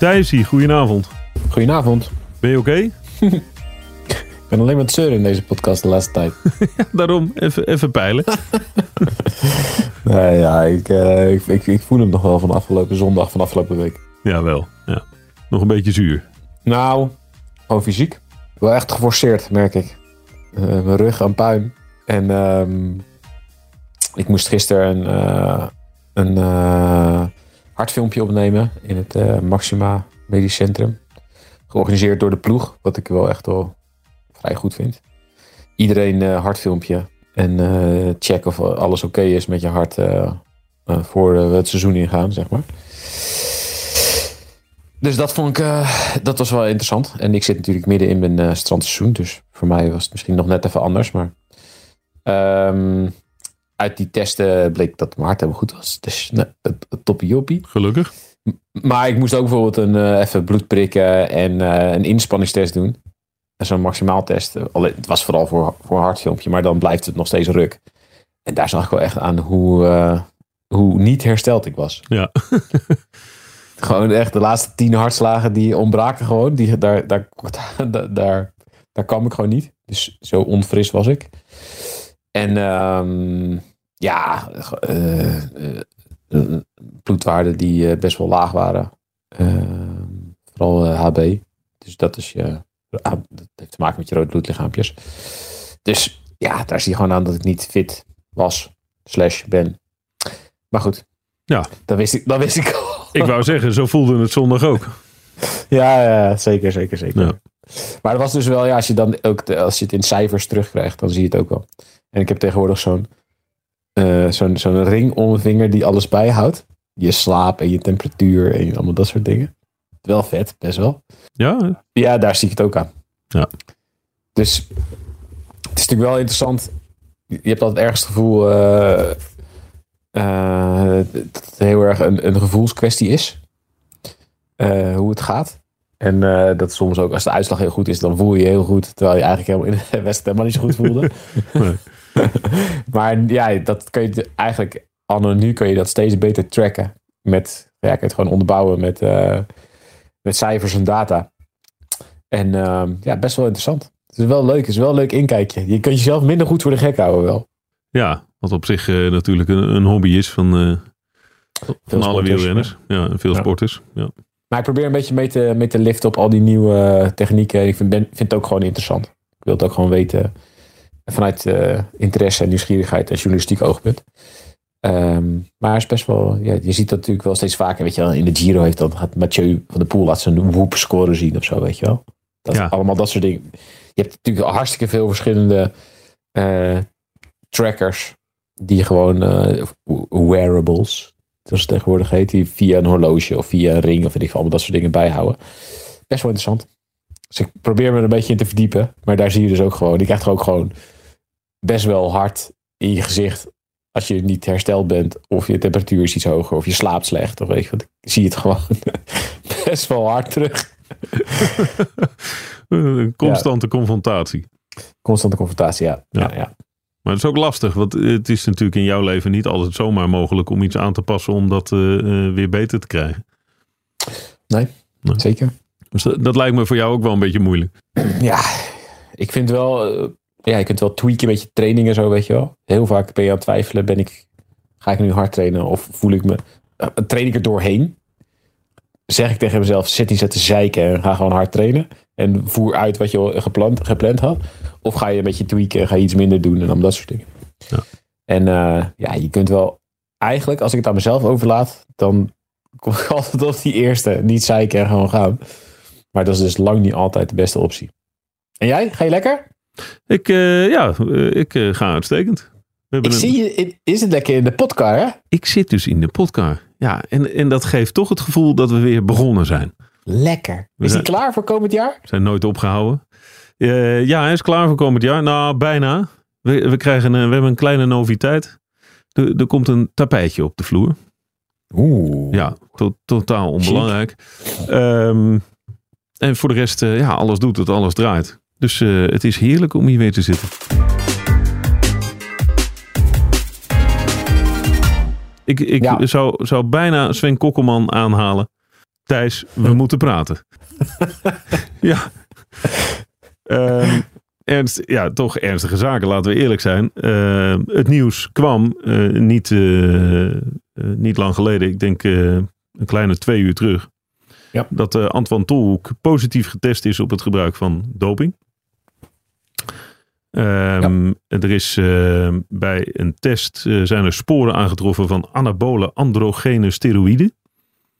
Thijsie, goedenavond. Goedenavond. Ben je oké? Ik ben alleen maar het zeuren in deze podcast de laatste tijd. Daarom, even, even peilen. nee, ja, ik, eh, ik, ik, ik voel hem nog wel van afgelopen zondag, van afgelopen week. Ja, wel. Ja. Nog een beetje zuur. Nou, gewoon fysiek. Wel echt geforceerd, merk ik. Eh, mijn rug aan puin. En ehm, ik moest gisteren een, eh, een hartfilmpje opnemen in het eh, Maxima Medisch Centrum. Georganiseerd door de ploeg, wat ik wel echt wel vrij goed vind. Iedereen eh hartfilmpje en eh, check of alles oké is met je hart voor het seizoen ingaan, zeg maar. Dus dat vond ik, dat was wel interessant. En ik zit natuurlijk midden in mijn strandseizoen, dus voor mij was het misschien nog net even anders. Maar ehm, uit die testen bleek dat mijn hart helemaal goed was. Dus nou, het, het toppie joppie. Gelukkig. Maar ik moest ook bijvoorbeeld een, eh, even bloed prikken en eh, een inspanningstest doen. En Zo'n maximaaltest. Alleen, Het was vooral voor, voor een hartfilmpje, maar dan blijft het nog steeds ruk. En daar zag ik wel echt aan hoe, eh, hoe niet hersteld ik was. Ja. Gewoon echt de laatste tien hartslagen die ontbraken gewoon. Die, daar, daar, daar, daar, daar kwam ik gewoon niet. Dus zo onfris was ik. En ehm, ja, eh, eh, bloedwaarden die eh, best wel laag waren. Ehm, vooral HB. Dus dat, is je, ah, dat heeft te maken met je rode bloedlichaampjes. Dus ja, daar zie je gewoon aan dat ik niet fit was. Slash ben. Maar goed. Ja. Dat wist ik, dat wist ik al. Ik wou zeggen, zo voelde het zondag ook. Ja, ja, zeker, zeker, zeker. Ja. Maar dat was dus wel, ja, als je dan ook, de- als je het in cijfers terugkrijgt, dan zie je het ook wel. En ik heb tegenwoordig zo'n eh, zo'n zo'n ring om mijn vinger die alles bijhoudt. Je slaap en je temperatuur en allemaal dat soort dingen. Wel vet, best wel. Ja, Ja, daar zie ik het ook aan. Ja. Dus het is natuurlijk wel interessant. Je hebt altijd ergens het gevoel eh, eh, dat het heel erg een, een gevoelskwestie is. Hoe het gaat. En dat soms ook als de uitslag heel goed is, dan voel je je heel goed. Terwijl je eigenlijk helemaal in de wedstrijd helemaal niet zo goed voelde. Nee. maar ja, dat kun je eigenlijk anno nu kun je dat steeds beter tracken. Met, ja, kun je het gewoon onderbouwen met, eh, met cijfers en data. En ehm, ja, best wel interessant. Het is wel leuk. Het is wel een leuk inkijkje. Je kunt jezelf minder goed voor de gek houden wel. ja wat op zich eh, natuurlijk een, een hobby is van, eh, van alle wielrenners. Ja, en veel Ja. sporters. Ja. Maar ik probeer een beetje mee te, mee te liften op al die nieuwe technieken. Ik vind, ben, vind het ook gewoon interessant. Ik wil het ook gewoon weten vanuit eh, interesse en nieuwsgierigheid en journalistiek oogpunt. Ehm, maar is best wel, ja, je ziet dat natuurlijk wel steeds vaker. Weet je wel, in de Giro heeft dan gaat Mathieu van der Poel laat zijn whoop score zien of zo, weet je wel. Dat, Ja. Allemaal dat soort dingen. Je hebt natuurlijk hartstikke veel verschillende eh, trackers die gewoon eh, wearables, zoals het tegenwoordig heet, die via een horloge of via een ring of weet ik veel, allemaal dat soort dingen bijhouden. Best wel interessant. Dus ik probeer me er een beetje in te verdiepen, maar daar zie je dus ook gewoon, je krijgt er ook gewoon best wel hard in je gezicht als je niet hersteld bent of je temperatuur is iets hoger of je slaapt slecht of weet je wat, zie je het gewoon best wel hard terug. Een constante confrontatie. Constante confrontatie, ja. Ja. ja, ja. Maar het is ook lastig, want het is natuurlijk in jouw leven niet altijd zomaar mogelijk om iets aan te passen om dat eh, eh, weer beter te krijgen. zeker. Dus dat, dat lijkt me voor jou ook wel een beetje moeilijk. Ja, ik vind wel, eh, ja, je kunt wel tweaken met je training en zo, weet je wel. Heel vaak ben je aan het twijfelen, ben ik, ga ik nu hard trainen of voel ik me, eh, train ik er doorheen? Zeg ik tegen mezelf, zit niet zo te zeiken en ga gewoon hard trainen. En voer uit wat je al gepland, gepland had. Of ga je een beetje tweaken, ga je iets minder doen en dan dat soort dingen. Ja. En eh, ja, je kunt wel, eigenlijk als ik het aan mezelf overlaat, dan kom ik altijd op die eerste. Niet zeiken en gewoon gaan. Maar dat is dus lang niet altijd de beste optie. En jij? Ga je lekker? Ik, eh, ja, eh, ik eh, ga uitstekend. We Ik een- zie je, in- is het lekker in de podcast, hè? ik zit dus in de podcast. ja, en, en dat geeft toch het gevoel dat we weer begonnen zijn. Lekker. We Is hij klaar voor komend jaar? We zijn nooit opgehouden. Eh, ja, hij is klaar voor komend jaar. Nou, bijna. We, we, krijgen een, we hebben een kleine noviteit. Er, er komt een tapijtje op de vloer. Oeh. Ja, to- totaal onbelangrijk. Ehm, en voor de rest, eh, ja, alles doet het, alles draait. Dus eh, het is heerlijk om hier weer te zitten. Ik, ik Ja. zou, zou bijna Sven Kokkelman aanhalen. Thijs, we moeten praten. ja. Ehm, ernst, ja, toch ernstige zaken, laten we eerlijk zijn. Ehm, het nieuws kwam eh, niet, niet lang geleden, ik denk een kleine twee uur terug. Ja. Dat eh Antoine Tolhoek positief getest is op het gebruik van doping. Ehm, Er is eh, bij een test eh, zijn er sporen aangetroffen van anabole androgene steroïden.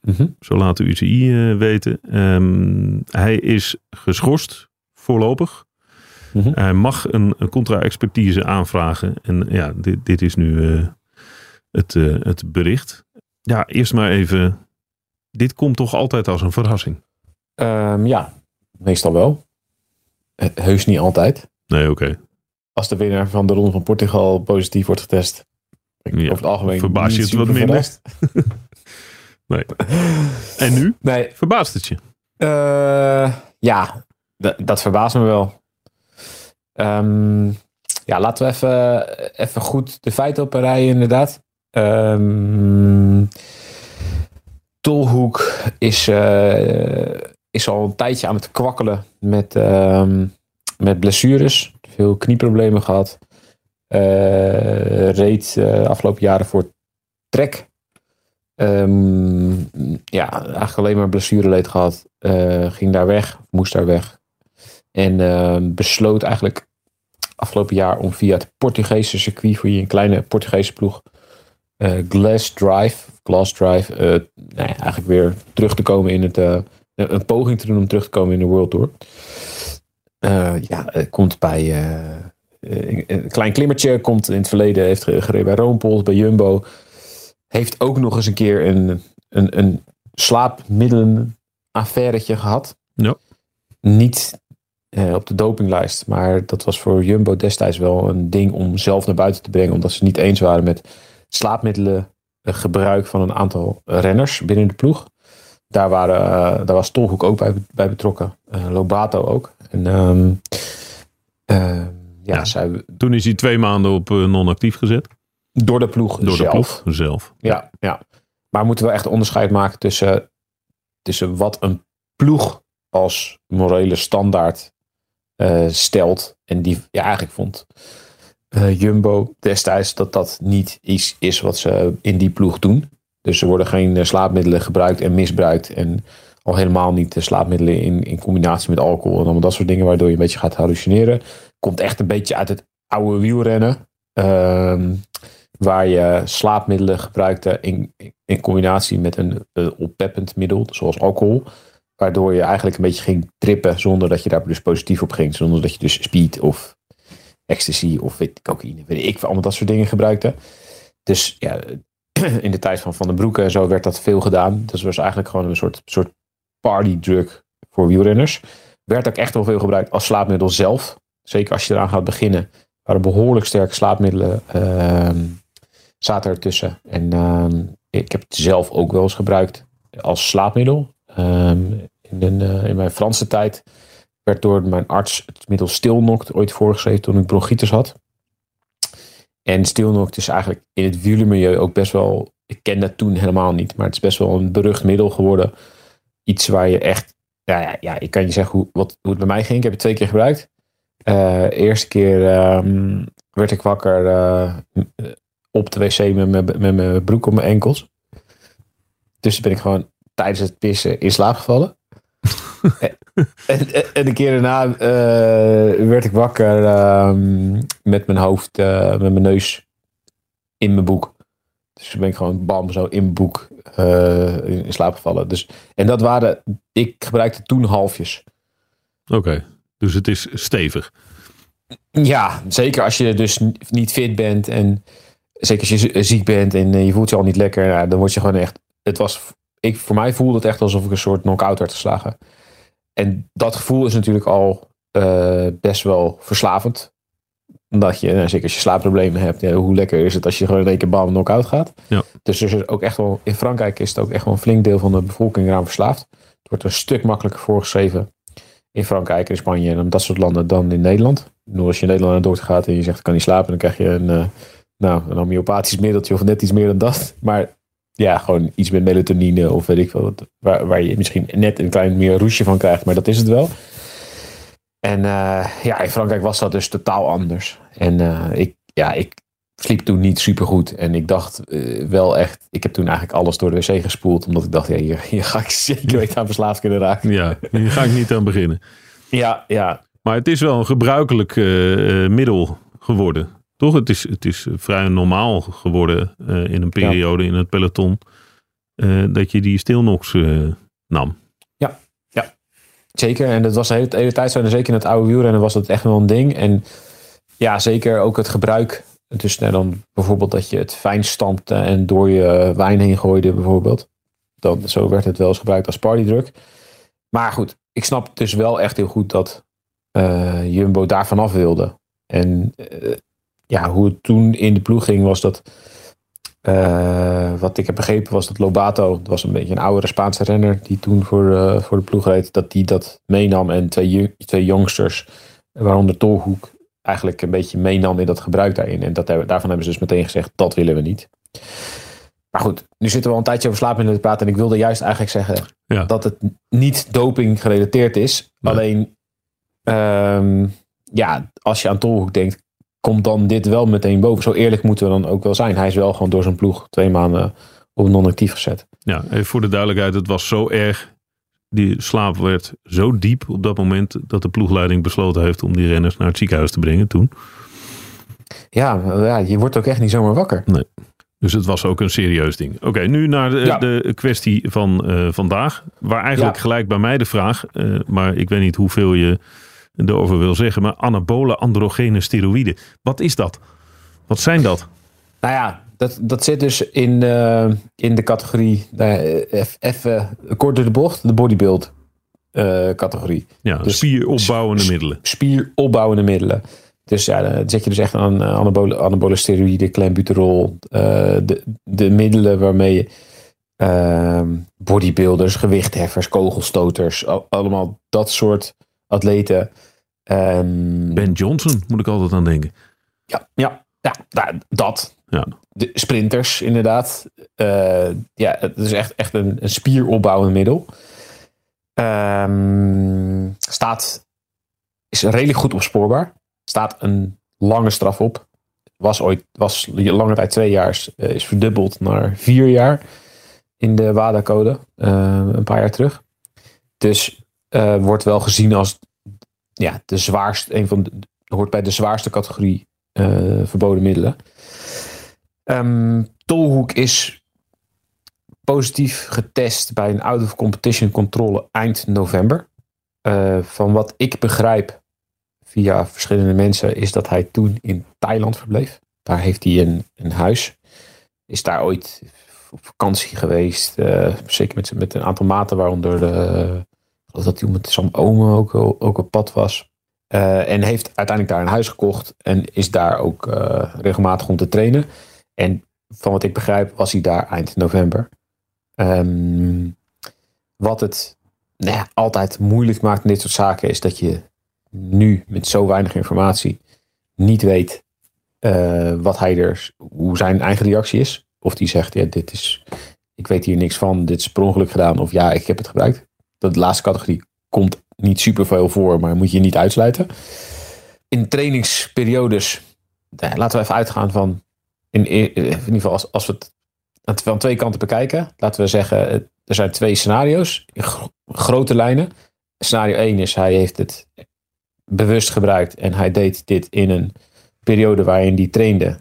Mhm. Zo laat de UCI weten. Ehm, hij is geschorst voorlopig. Mhm. Hij mag een, een contra-expertise aanvragen. En ja, dit, dit is nu het, het bericht. Ja, eerst maar even. Dit komt toch altijd als een verrassing? Ehm, ja, meestal wel. He- Heus niet altijd. Nee, oké. Als de winnaar van de Ronde van Portugal positief wordt getest. Ja, over het algemeen verbaas je het wat minder? Nee. En nu? Nee, Verbaast het je? Eh, ja, dat verbaast me wel. Ehm, ja, laten we even, even goed de feiten op een rij, inderdaad. Ehm Tolhoek is, eh, is al een tijdje aan het kwakkelen met, ehm, met blessures. Veel knieproblemen gehad. Eh, reed eh, afgelopen jaren voor Trek. Ehm, ja, eigenlijk alleen maar blessureleed gehad. Eh, ging daar weg, moest daar weg. En ehm, besloot eigenlijk afgelopen jaar om via het Portugese circuit, voor je een kleine Portugese ploeg, Glass Drive, Glass Drive, eh, nou ja, eigenlijk weer terug te komen in het, eh, een poging te doen om terug te komen in de World Tour. Eh, ja, het komt bij een klein klimmertje, komt in het verleden, heeft ge- gereden bij Roompols, bij Jumbo. Heeft ook nog eens een keer een, een, een slaapmiddelen affairetje gehad. Ja. Niet eh, op de dopinglijst, maar dat was voor Jumbo destijds wel een ding om zelf naar buiten te brengen, omdat ze niet eens waren met slaapmiddelen gebruik van een aantal renners binnen de ploeg. Daar, waren, eh, daar was Tolhoek ook bij, bij betrokken. Eh, Lobato ook. En, ehm, ehm, ja, Ja. zij, Toen is hij twee maanden op eh, non-actief gezet. door de ploeg Door zelf. de ploeg zelf. Ja, ja. Maar moeten we echt onderscheid maken tussen, tussen wat een ploeg als morele standaard eh, stelt. En die ja, eigenlijk vond eh, Jumbo destijds dat dat niet iets is wat ze in die ploeg doen. Dus er worden geen eh, slaapmiddelen gebruikt en misbruikt. En al helemaal niet de slaapmiddelen in, in combinatie met alcohol en allemaal dat soort dingen, waardoor je een beetje gaat hallucineren. Komt echt een beetje uit het oude wielrennen. Ehm, waar je slaapmiddelen gebruikte in, in combinatie met een eh, oppeppend middel, zoals alcohol. Waardoor je eigenlijk een beetje ging trippen zonder dat je daar dus positief op ging. Zonder dat je dus speed of ecstasy of weet, cocaïne, weet ik, allemaal dat soort dingen gebruikte. Dus ja, in de tijd van Van den Broeke en zo werd dat veel gedaan. Dus was eigenlijk gewoon een soort, soort partydrug voor wielrenners. Werd ook echt wel veel gebruikt als slaapmiddel zelf. Zeker als je eraan gaat beginnen. Waren behoorlijk sterke slaapmiddelen ehm, zaten ertussen. En ehm, ik heb het zelf ook wel eens gebruikt als slaapmiddel. Ehm, in, eh, in mijn Franse tijd werd door mijn arts het middel Stilnoct ooit voorgeschreven toen ik bronchitis had. En Stilnoct is eigenlijk in het wielermilieu ook best wel, ik ken dat toen helemaal niet, maar het is best wel een berucht middel geworden. Iets waar je echt, ja, ja, ja ik kan je zeggen hoe, wat, hoe het bij mij ging. Ik heb het twee keer gebruikt. Eh eerste keer ehm, werd ik wakker eh, op de wc met mijn, met mijn broek op mijn enkels. Dus ben ik gewoon tijdens het pissen in slaap gevallen. En, en, en de keer daarna eh, werd ik wakker ehm, met mijn hoofd, eh, met mijn neus in mijn boek. Dus ben ik gewoon bam zo in mijn boek eh, in, in slaap gevallen. Dus, en dat waren, ik gebruikte toen halfjes. Oké, dus het is stevig. Ja, zeker als je dus niet fit bent en zeker als je ziek bent en je voelt je al niet lekker, nou, dan word je gewoon echt het was, ik, voor mij voelde het echt alsof ik een soort knock-out werd geslagen. En dat gevoel is natuurlijk al eh, best wel verslavend. Omdat je, nou, zeker als je slaapproblemen hebt, ja, hoe lekker is het als je gewoon in één keer bam knock-out gaat. Ja. Dus er is ook echt wel, in Frankrijk is het ook echt wel een flink deel van de bevolking eraan verslaafd. Het wordt een stuk makkelijker voorgeschreven in Frankrijk, in Spanje en dat soort landen dan in Nederland. Bedoel, als je in Nederland naar dood gaat en je zegt ik kan niet slapen, dan krijg je een, eh, nou, een homeopathisch middeltje of net iets meer dan dat. Maar ja, gewoon iets met melatonine of weet ik veel. wat, Waar, waar je misschien net een klein meer roesje van krijgt, maar dat is het wel. En eh, ja, in Frankrijk was dat dus totaal anders. En eh, ik, ja, ik sliep toen niet super goed. En ik dacht eh, wel echt, ik heb toen eigenlijk alles door de wc gespoeld. Omdat ik dacht, ja, hier, hier ga ik zeker weten aan verslaafd kunnen raken. Ja, hier ga ik niet aan beginnen. Ja, ja, Maar het is wel een gebruikelijk middel geworden. Toch? Het is, het is vrij normaal geworden eh, in een periode in het peloton. eh, dat je die stilnox eh, nam. Zeker, en dat was de hele, de hele tijd zo. En zeker in het oude wielrennen was dat echt wel een ding. En ja, zeker ook het gebruik. Dus nou, dan bijvoorbeeld dat je het fijn stampte en door je wijn heen gooide bijvoorbeeld. Dan, zo werd het wel eens gebruikt als partydruk. Maar goed, ik snap dus wel echt heel goed dat eh, Jumbo daar vanaf wilde. En eh, ja, hoe het toen in de ploeg ging was dat... eh, wat ik heb begrepen was dat Lobato, dat was een beetje een oudere Spaanse renner die toen voor, eh, voor de ploeg reed, dat die dat meenam en twee, twee youngsters, waaronder Tolhoek, eigenlijk een beetje meenam in dat gebruik daarin. En dat, daarvan hebben ze dus meteen gezegd, dat willen we niet. Maar goed, nu zitten we al een tijdje over slaapmiddelen te praten en ik wilde juist eigenlijk zeggen Ja. dat het niet doping gerelateerd is. Nee. Alleen, ehm, ja, als je aan Tolhoek denkt, komt dan dit wel meteen boven. Zo eerlijk moeten we dan ook wel zijn. Hij is wel gewoon door zijn ploeg twee maanden op non-actief gezet. Ja, even voor de duidelijkheid, het was zo erg. Die slaap werd zo diep op dat moment dat de ploegleiding besloten heeft om die renners naar het ziekenhuis te brengen toen. Ja, ja, je wordt ook echt niet zomaar wakker. Dus het was ook een serieus ding. Oké, nu naar de, Ja. de kwestie van eh, vandaag. Waar eigenlijk Ja. gelijk bij mij de vraag, eh, maar ik weet niet hoeveel je erover wil zeggen, maar anabole androgene steroïden. Wat is dat? Wat zijn dat? Nou ja, dat, dat zit dus in, eh, in de categorie, even kort door de bocht, de bodybuild eh, categorie. Ja, Dus- spieropbouwende middelen. spieropbouwende middelen. Dus ja, dan zet je dus echt aan eh, anabole, anabole steroïden, clenbuterol, de, de middelen waarmee ehm, bodybuilders, gewichtheffers, kogelstoters, al- allemaal dat soort atleten. Ehm, Ben Johnson moet ik altijd aan denken. ja, ja, ja, nou, dat. Ja. De sprinters, inderdaad. Eh, ja, het is echt, echt een, een spieropbouwend middel. Ehm, staat, is redelijk goed opspoorbaar. Staat een lange straf op. Was ooit, was lange tijd twee jaar, eh, is verdubbeld naar vier jaar in de WADA-code. eh, een paar jaar terug. Dus eh, wordt wel gezien als ja, de zwaarste, een van de, hoort bij de zwaarste categorie eh, verboden middelen. Ehm, Tolhoek is positief getest bij een out of competition controle eind november. Eh, van wat ik begrijp via verschillende mensen is dat hij toen in Thailand verbleef. Daar heeft hij een, een huis. Is daar ooit op vakantie geweest. eh, zeker met, met een aantal maten, waaronder de, dat hij met Sam Omen ook, ook op pad was. Eh, en heeft uiteindelijk daar een huis gekocht. En is daar ook eh, regelmatig om te trainen. En van wat ik begrijp was hij daar eind november. Ehm, wat het nou ja, altijd moeilijk maakt in dit soort zaken is dat je nu met zo weinig informatie niet weet eh, wat hij er, hoe zijn eigen reactie is. Of die zegt, ja, dit is, ik weet hier niks van, dit is per ongeluk gedaan. Of ja, ik heb het gebruikt. Dat laatste categorie komt niet super veel voor, maar moet je niet uitsluiten. In trainingsperiodes, laten we even uitgaan van, in, in ieder geval als, als we het van twee kanten bekijken. Laten we zeggen, er zijn twee scenario's, in gro- grote lijnen. Scenario 1 is, hij heeft het bewust gebruikt en hij deed dit in een periode waarin hij trainde.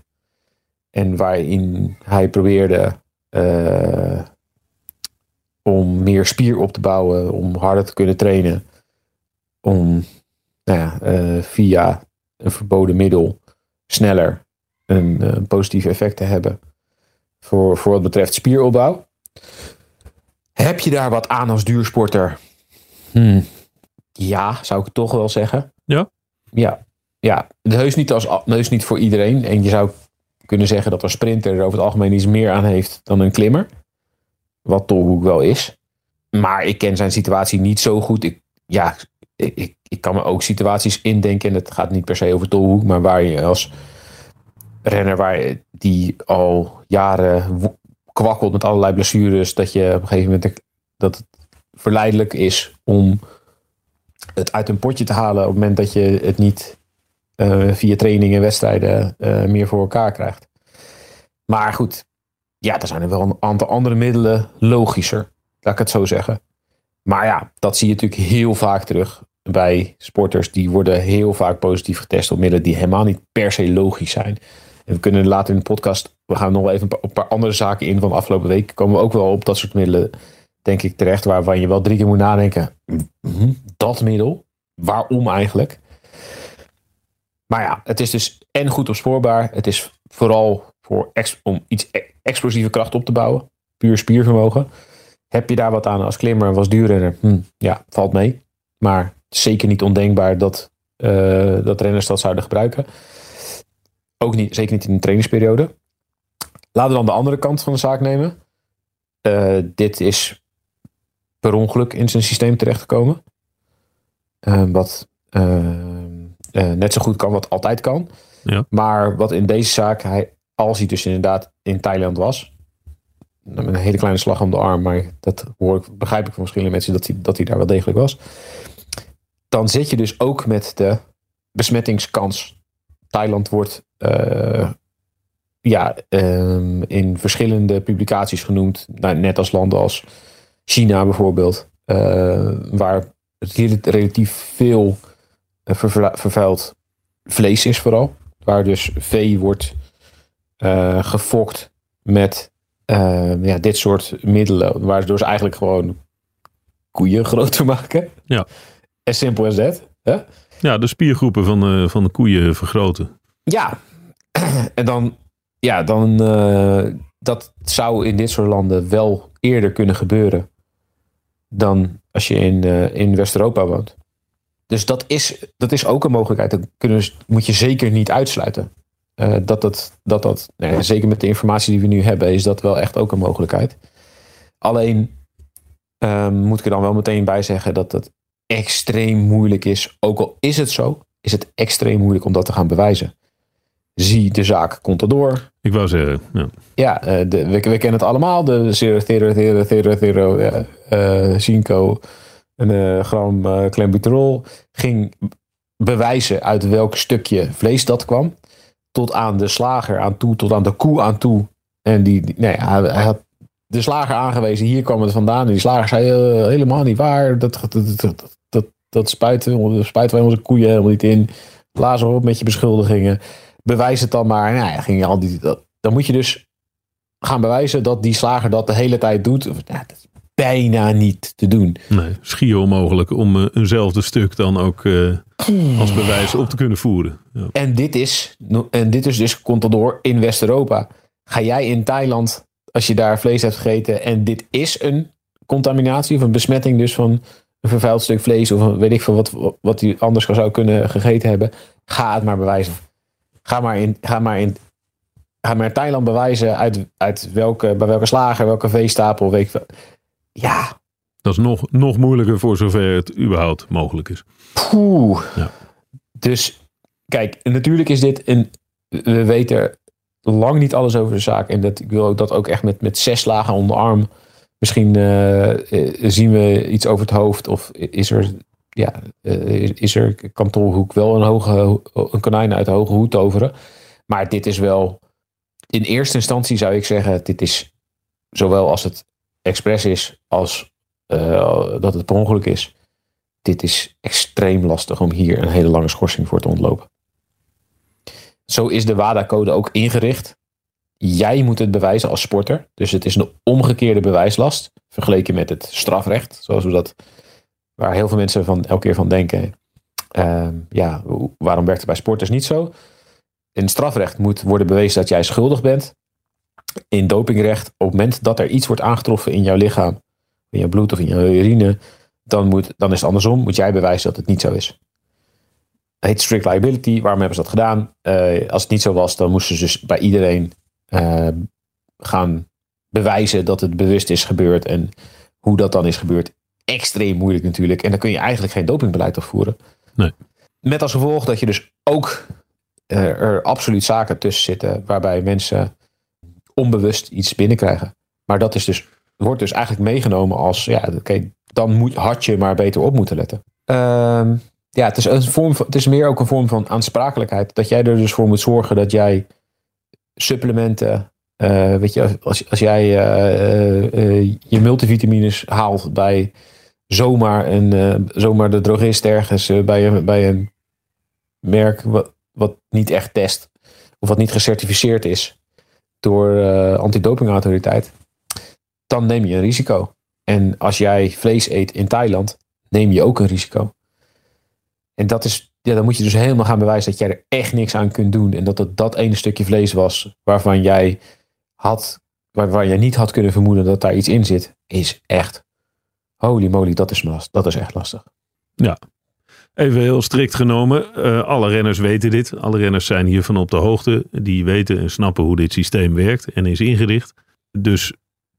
En waarin hij probeerde eh, om meer spier op te bouwen, om harder te kunnen trainen. Om nou ja, eh, via een verboden middel sneller een, eh, positief effect te hebben voor, voor wat betreft spieropbouw. Heb je daar wat aan als duursporter? Hmm. Ja, zou ik toch wel zeggen. Ja? Ja. Ja, heus niet, als, heus niet voor iedereen. En je zou kunnen zeggen dat een sprinter er over het algemeen iets meer aan heeft dan een klimmer. Wat Tolhoek wel is. Maar ik ken zijn situatie niet zo goed. Ik, ja, ik, ik, ik kan me ook situaties indenken. En het gaat niet per se over Tolhoek. Maar waar je als renner waar die al jaren kwakkelt met allerlei blessures. Dat je op een gegeven moment dat het verleidelijk is om het uit een potje te halen. Op het moment dat je het niet eh, via trainingen en wedstrijden eh, meer voor elkaar krijgt. Maar goed, ja, er zijn er wel een aantal andere middelen logischer. Laat ik het zo zeggen. Maar ja, dat zie je natuurlijk heel vaak terug bij sporters. Die worden heel vaak positief getest op middelen die helemaal niet per se logisch zijn. En we kunnen later in de podcast, we gaan nog wel even een paar, andere zaken in van afgelopen week. Komen we ook wel op dat soort middelen, denk ik, terecht. Waarvan je wel drie keer moet nadenken. "Mhm, Dat middel? Waarom eigenlijk? Maar ja, het is dus en goed opspoorbaar. Het is vooral voor ex- om iets e- explosieve kracht op te bouwen. Puur spiervermogen. Heb je daar wat aan als klimmer en als duurrenner? Hm, ja, valt mee. Maar zeker niet ondenkbaar dat, eh, dat renners dat zouden gebruiken. Ook niet, zeker niet in de trainingsperiode. Laten we dan de andere kant van de zaak nemen. Eh, dit is per ongeluk in zijn systeem terechtgekomen. Eh, wat net zo goed kan wat altijd kan. Ja. Maar wat in deze zaak, hij, als hij dus inderdaad in Thailand was. Met een hele kleine slag om de arm, maar dat hoor ik, begrijp ik van verschillende mensen dat hij, dat hij daar wel degelijk was. Dan zit je dus ook met de besmettingskans. Thailand wordt eh, ja, ehm, in verschillende publicaties genoemd. Nou, net als landen als China bijvoorbeeld. eh, waar het rel- relatief veel eh, vervuild vlees is vooral. Waar dus vee wordt eh, gefokt met eh, ja, dit soort middelen. Waardoor ze eigenlijk gewoon koeien groter maken. Ja. As simple as that. Hè? Ja, de spiergroepen van, de van de koeien vergroten. Ja, en dan, ja, dan eh, dat zou in dit soort landen wel eerder kunnen gebeuren dan als je in, eh, in West-Europa woont. Dus dat is, dat is ook een mogelijkheid. Dat kunnen, moet je zeker niet uitsluiten. Eh, dat dat, dat, dat nou ja, zeker met de informatie die we nu hebben, is dat wel echt ook een mogelijkheid. Alleen ehm, moet ik er dan wel meteen bij zeggen dat het extreem moeilijk is. Ook al is het zo, is het extreem moeilijk om dat te gaan bewijzen. Zie de zaak Contador. Ik wou zeggen, ja. Ja, de, we, we kennen het allemaal. De 0, 0, 0, 0, 0, ja, eh, Cinco, een gram clenbuterol. Ging bewijzen uit welk stukje vlees dat kwam. Tot aan de slager aan toe, tot aan de koe aan toe. En die, nee, hij, had de slager aangewezen, hier kwam het vandaan. En die slager zei, eh, helemaal niet waar. Dat, dat, dat, dat, spuiten, spuiten wij onze koeien helemaal niet in. Blaas erop met je beschuldigingen. Bewijs het dan maar. Nou, ja, ging al die, dat, dan moet je dus gaan bewijzen dat die slager dat de hele tijd doet. Ja, dat is bijna niet te doen. Nee, schier onmogelijk om eh, eenzelfde stuk dan ook eh, als bewijs op te kunnen voeren. Ja. En dit is, en dit is dus Contador in West-Europa. Ga jij in Thailand, als je daar vlees hebt gegeten en dit is een contaminatie of een besmetting dus van een vervuild stuk vlees of weet ik veel wat, wat hij anders zou kunnen gegeten hebben. Ga het maar bewijzen. Ga maar in, ga maar in, ga maar in Thailand bewijzen uit, uit welke, bij welke slager, welke veestapel. Weet ik. Ja, Dat is nog, nog moeilijker voor zover het überhaupt mogelijk is. Poeh. Ja. Dus kijk, natuurlijk is dit een. We weten lang niet alles over de zaak. En dat, ik wil ook dat ook echt met, met zes lagen om de arm. Misschien eh, eh, zien we iets over het hoofd. Of is er. Ja, eh, is er kan Tolhoek wel een, hoge, een konijn uit de hoge hoed toveren. Maar dit is wel. In eerste instantie zou ik zeggen: dit is zowel als het expres is. als eh, dat het per ongeluk is dit is extreem lastig om hier een hele lange schorsing voor te ontlopen. Zo is de WADA-code ook ingericht. Jij moet het bewijzen als sporter. Dus het is een omgekeerde bewijslast. Vergeleken met het strafrecht. Zoals we dat, waar heel veel mensen van, elke keer van denken. Ehm, ja, waarom werkt het bij sporters niet zo? In het strafrecht moet worden bewezen dat jij schuldig bent. In dopingrecht, op het moment dat er iets wordt aangetroffen in jouw lichaam in je bloed of in je urine, dan, moet, dan is het andersom. Moet jij bewijzen dat het niet zo is. Dat heet strict liability. Waarom hebben ze dat gedaan? Eh, als het niet zo was, dan moesten ze dus bij iedereen eh, gaan bewijzen dat het bewust is gebeurd. En hoe dat dan is gebeurd, extreem moeilijk natuurlijk. En dan kun je eigenlijk geen dopingbeleid opvoeren. Nee. Met als gevolg dat je dus ook eh, er absoluut zaken tussen zitten waarbij mensen onbewust iets binnenkrijgen. Maar dat is dus, wordt dus eigenlijk meegenomen als, ja, oké, dan moet, had je maar beter op moeten letten. Ehm, ja, het is, een vorm het is meer ook een vorm van aansprakelijkheid. Dat jij er dus voor moet zorgen dat jij supplementen, eh, weet je, als, als jij eh, eh, je multivitamines haalt bij zomaar, een, zomaar de drogist ergens bij, een, bij een merk wat, wat niet echt test, of wat niet gecertificeerd is door uh, antidopingautoriteit, dan neem je een risico. En als jij vlees eet in Thailand, neem je ook een risico. En dat is, ja, dan moet je dus helemaal gaan bewijzen dat jij er echt niks aan kunt doen. En dat het dat ene stukje vlees was waarvan jij had, waarvan jij niet had kunnen vermoeden dat daar iets in zit, is echt, holy moly, dat is, dat is echt lastig. Ja, Even heel strikt genomen, uh, alle renners weten dit. Alle renners zijn hiervan op de hoogte. Die weten en snappen hoe dit systeem werkt en is ingericht. Dus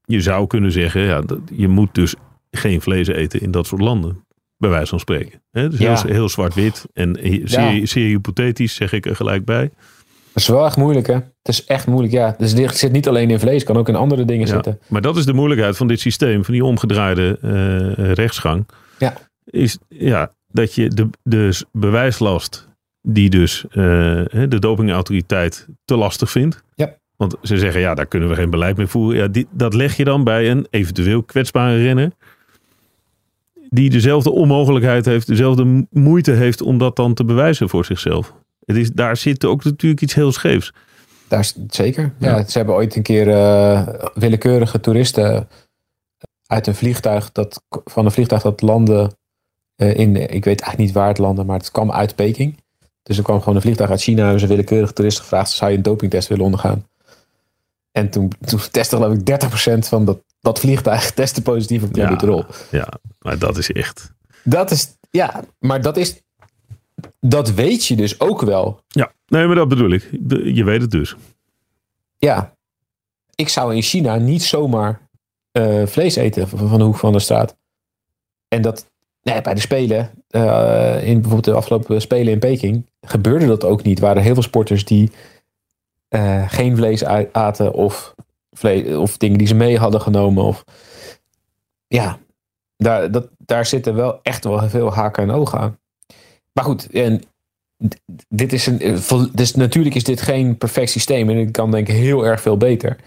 je zou kunnen zeggen, ja, je moet dus geen vlees eten in dat soort landen. Bij wijze van spreken. He, dus Ja. heel, heel zwart-wit en zeer, zeer hypothetisch zeg ik er gelijk bij. Dat is wel echt moeilijk, hè? Het is echt moeilijk, ja. Dus dit zit niet alleen in vlees, kan ook in andere dingen Ja, zitten. Maar dat is de moeilijkheid van dit systeem, van die omgedraaide eh, rechtsgang. Ja. Is ja, dat je de, de bewijslast die dus eh, de dopingautoriteit te lastig vindt. Ja. Want ze zeggen, ja, daar kunnen we geen beleid mee voeren. Ja, die, dat leg je dan bij een eventueel kwetsbare renner. Die dezelfde onmogelijkheid heeft, dezelfde mo- moeite heeft om dat dan te bewijzen voor zichzelf. Het is, daar zit ook natuurlijk iets heel scheefs. Daar zeker. Ja. Ja. Ze hebben ooit een keer eh, willekeurige toeristen uit een vliegtuig, dat, van een vliegtuig dat landde in, ik weet eigenlijk niet waar het landde, maar het kwam uit Peking. Dus er kwam gewoon een vliegtuig uit China, hebben ze willekeurige toeristen gevraagd, zou je een dopingtest willen ondergaan? En toen, toen testte geloof ik 30% van dat, dat vliegtuig testte positief op clenbuterol. Ja, maar dat is echt. Dat is, ja, maar dat is, dat weet je dus ook wel. Ja, nee, maar dat bedoel ik. Je weet het dus. Ja, ik zou in China niet zomaar eh, vlees eten van van de hoek van de straat. En dat nee, bij de Spelen, eh, in bijvoorbeeld de afgelopen Spelen in Peking, gebeurde dat ook niet. Er waren heel veel sporters die eh, geen vlees aten of, vlees, of dingen die ze mee hadden genomen. Of, ja, daar, dat, daar zitten wel echt wel veel haken en ogen aan. Maar goed, en dit is een, eh, dus natuurlijk is dit geen perfect systeem en het kan denk ik heel erg veel beter.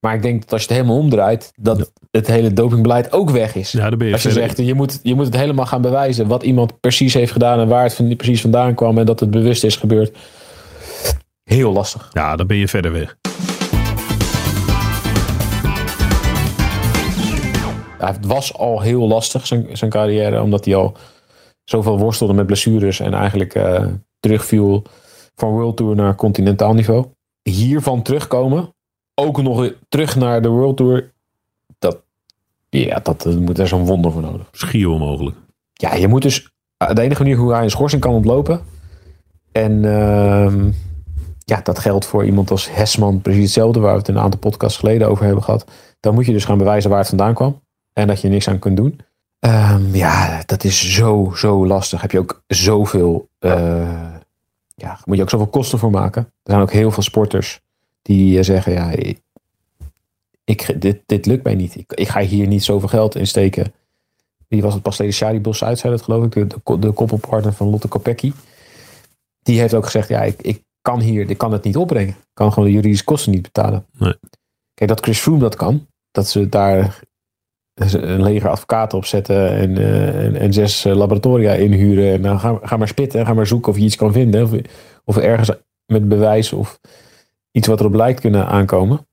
Maar ik denk dat als je het helemaal omdraait, dat het hele dopingbeleid ook weg is. Ja, ben je Als je verder- zegt, je moet, je moet het helemaal gaan bewijzen wat iemand precies heeft gedaan en waar het van, precies vandaan kwam en dat het bewust is gebeurd. Heel lastig. Ja, dan ben je verder weg. Het was al heel lastig, zijn, zijn carrière, omdat hij al zoveel worstelde met blessures en eigenlijk eh, terugviel van World Tour naar continentaal niveau. Hiervan terugkomen, ook nog terug naar de World Tour, dat, ja, dat eh, moet er zo'n wonder voor nodig. Schier onmogelijk. Ja, je moet dus de enige manier hoe hij een schorsing kan ontlopen. En ehm, ja, dat geldt voor iemand als Hesman precies hetzelfde, waar we het een aantal podcasts geleden over hebben gehad. Dan moet je dus gaan bewijzen waar het vandaan kwam. En dat je er niks aan kunt doen. Ehm, ja, dat is zo, zo lastig. Heb je ook zoveel, eh, ja, moet je ook zoveel kosten voor maken. Er zijn ook heel veel sporters die eh, zeggen, ja, ik, dit, dit lukt mij niet. Ik, ik ga hier niet zoveel geld in steken. Wie was het pas geleden? Shari Bos uit, zei dat geloof ik. De, de, de koppelpartner van Lotte Kopecky. Die heeft ook gezegd, ja, ik, ik kan hier, ik kan het niet opbrengen. Ik kan gewoon de juridische kosten niet betalen. Nee. Kijk, dat Chris Froome dat kan. Dat ze daar een leger advocaten op zetten en, eh, en, en zes eh, laboratoria inhuren. En dan ga, ga maar spitten, ga maar zoeken of je iets kan vinden. Of, of er ergens met bewijs of iets wat erop lijkt kunnen aankomen.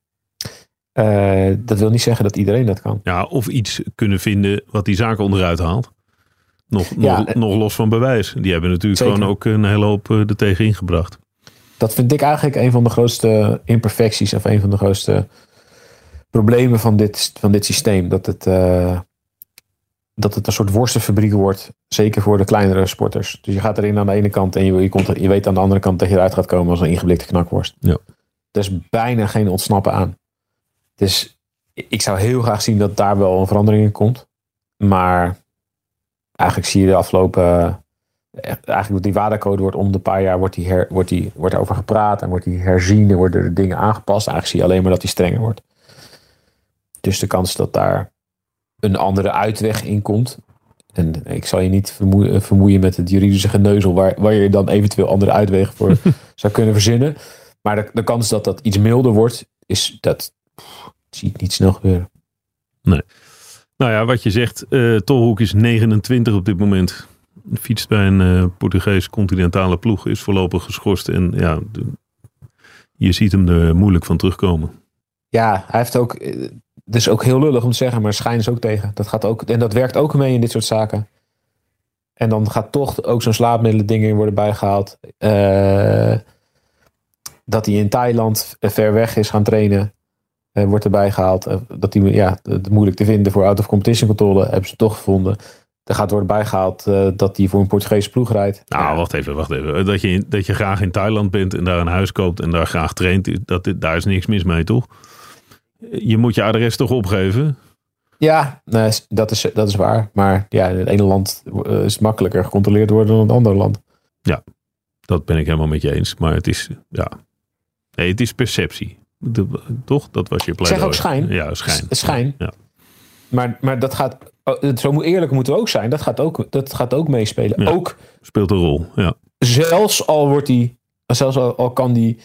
Eh, dat wil niet zeggen dat iedereen dat kan. Ja, of iets kunnen vinden wat die zaken onderuit haalt. Nog, Ja, nog, en- nog los van bewijs. Die hebben natuurlijk Zeker. gewoon ook een hele hoop eh, er tegen ingebracht. Dat vind ik eigenlijk een van de grootste imperfecties of een van de grootste problemen van dit, van dit systeem. Dat het, eh, dat het een soort worstenfabriek wordt. Zeker voor de kleinere sporters. Dus je gaat erin aan de ene kant en je, je, komt, je weet aan de andere kant dat je eruit gaat komen als een ingeblikte knakworst. Ja. Er is bijna geen ontsnappen aan. Dus ik zou heel graag zien dat daar wel een verandering in komt. Maar eigenlijk zie je de afgelopen. Eigenlijk die waardecode wordt om de paar jaar wordt, die her, wordt, die, wordt over gepraat en wordt die herzien en worden er dingen aangepast. Eigenlijk zie je alleen maar dat die strenger wordt. Dus de kans dat daar een andere uitweg in komt. En ik zal je niet vermoeien, vermoeien met het juridische geneuzel waar, waar je dan eventueel andere uitwegen voor zou kunnen verzinnen. Maar de, de kans dat dat iets milder wordt, is dat pff, zie ik niet snel gebeuren. Nou ja, wat je zegt, eh Tolhoek is 29 op dit moment. Fietst bij een eh, Portugees continentale ploeg, is voorlopig geschorst. En ja, de- je ziet hem er moeilijk van terugkomen. Ja, hij heeft ook. eh, Het is ook heel lullig om te zeggen, maar schijn is ook tegen. Dat gaat ook, en dat werkt ook mee in dit soort zaken. En dan gaat toch ook zo'n slaapmiddelen dingen worden bijgehaald. Eh, dat hij in Thailand eh, ver weg is gaan trainen. eh, wordt erbij gehaald. Eh, dat hij ja, het moeilijk te vinden voor out-of-competition controle. Hebben ze toch gevonden. Er gaat worden bijgehaald eh, dat hij voor een Portugese ploeg rijdt. Nou, Ja, wacht even, wacht even. Dat je, dat je graag in Thailand bent en daar een huis koopt en daar graag traint, dat, daar is niks mis mee, toch? Je moet je adres toch opgeven? Ja, nee, dat, is, dat is waar. Maar ja, in het ene land is het makkelijker gecontroleerd worden dan in het andere land. Dat ben ik helemaal met je eens. Maar het is, ja. Nee, het is perceptie. De- toch? Dat was je zeg pleidooi. ook schijn. Ja, schijn. Schijn. Ja. Maar, maar dat gaat, oh, zo moet- eerlijk moeten we ook zijn. Dat gaat ook, dat gaat ook meespelen. Ja. Ook Speelt een rol, ja. zelfs al wordt hij, zelfs al, al kan hij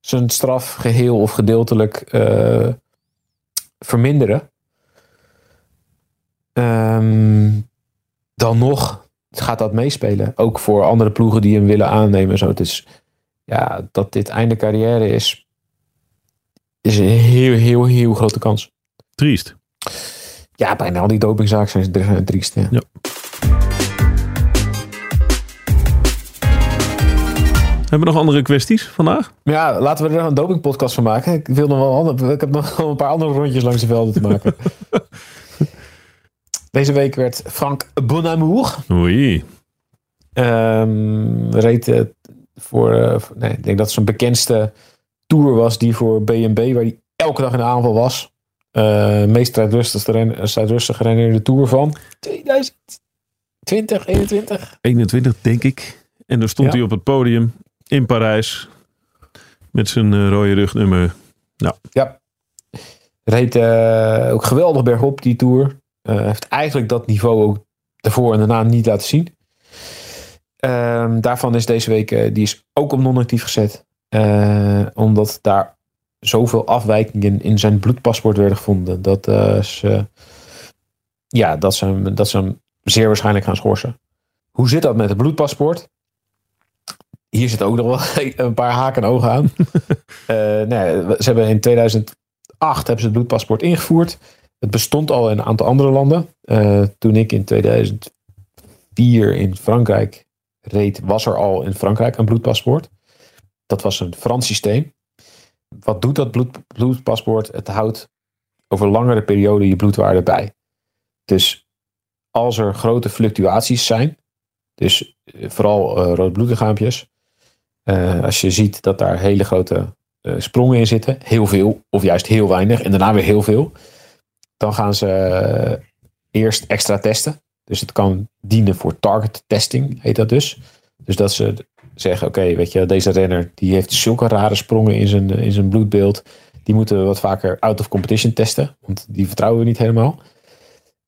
zijn straf geheel of gedeeltelijk eh, verminderen. Ehm, dan nog gaat dat meespelen. Ook voor andere ploegen die hem willen aannemen. en Zo. Het is, ja, dat dit einde carrière is, is een heel, heel, heel grote kans. Triest. Ja, bijna al die dopingzaken zijn, triest. Ja. Ja. Hebben we nog andere kwesties vandaag? Ja, laten we er nog een dopingpodcast van maken. Ik, wil nog wel ik heb nog wel een paar andere rondjes langs de velden te maken. Deze week werd Frank Bonamour Oei. ehm, reed voor, eh, voor- nee, ik denk dat het zijn bekendste tour was die voor BNB, waar hij elke dag in de aanval was. Eh meest renner in de tour van 2020, 21. 21, denk ik. En dan stond Ja. hij op het podium in Parijs. Met zijn eh, rode rugnummer. Ja. Reed eh, ook geweldig bergop die Tour. Eh, heeft eigenlijk dat niveau ook daarvoor en daarna niet laten zien. Ehm, daarvan is deze week, eh, die is ook op non-actief gezet. Eh, omdat daar zoveel afwijkingen in zijn bloedpaspoort werden gevonden. Dat, eh, ze, ja, dat, ze, hem- dat ze hem zeer waarschijnlijk gaan schorsen. Hoe zit dat met het bloedpaspoort? Hier zit ook nog wel een paar haken en ogen aan. Eh, nou ze hebben in 2008 hebben ze het bloedpaspoort ingevoerd. Het bestond al in een aantal andere landen. Eh, toen ik in 2004 in Frankrijk reed, was er al in Frankrijk een bloedpaspoort. Dat was een Frans systeem. Wat doet dat bloed, bloedpaspoort? Het houdt over langere periode je bloedwaarde bij. Dus als er grote fluctuaties zijn, dus eh, vooral eh rood bloedlichaampjes, eh, als je ziet dat daar hele grote eh, sprongen in zitten, heel veel of juist heel weinig en daarna weer heel veel, dan gaan ze eh, eerst extra testen. Dus het kan dienen voor target testing, heet dat dus. Dus dat ze zeggen, oké, weet je, deze renner die heeft zulke rare sprongen in zijn, in zijn bloedbeeld. Die moeten we wat vaker out of competition testen, want die vertrouwen we niet helemaal.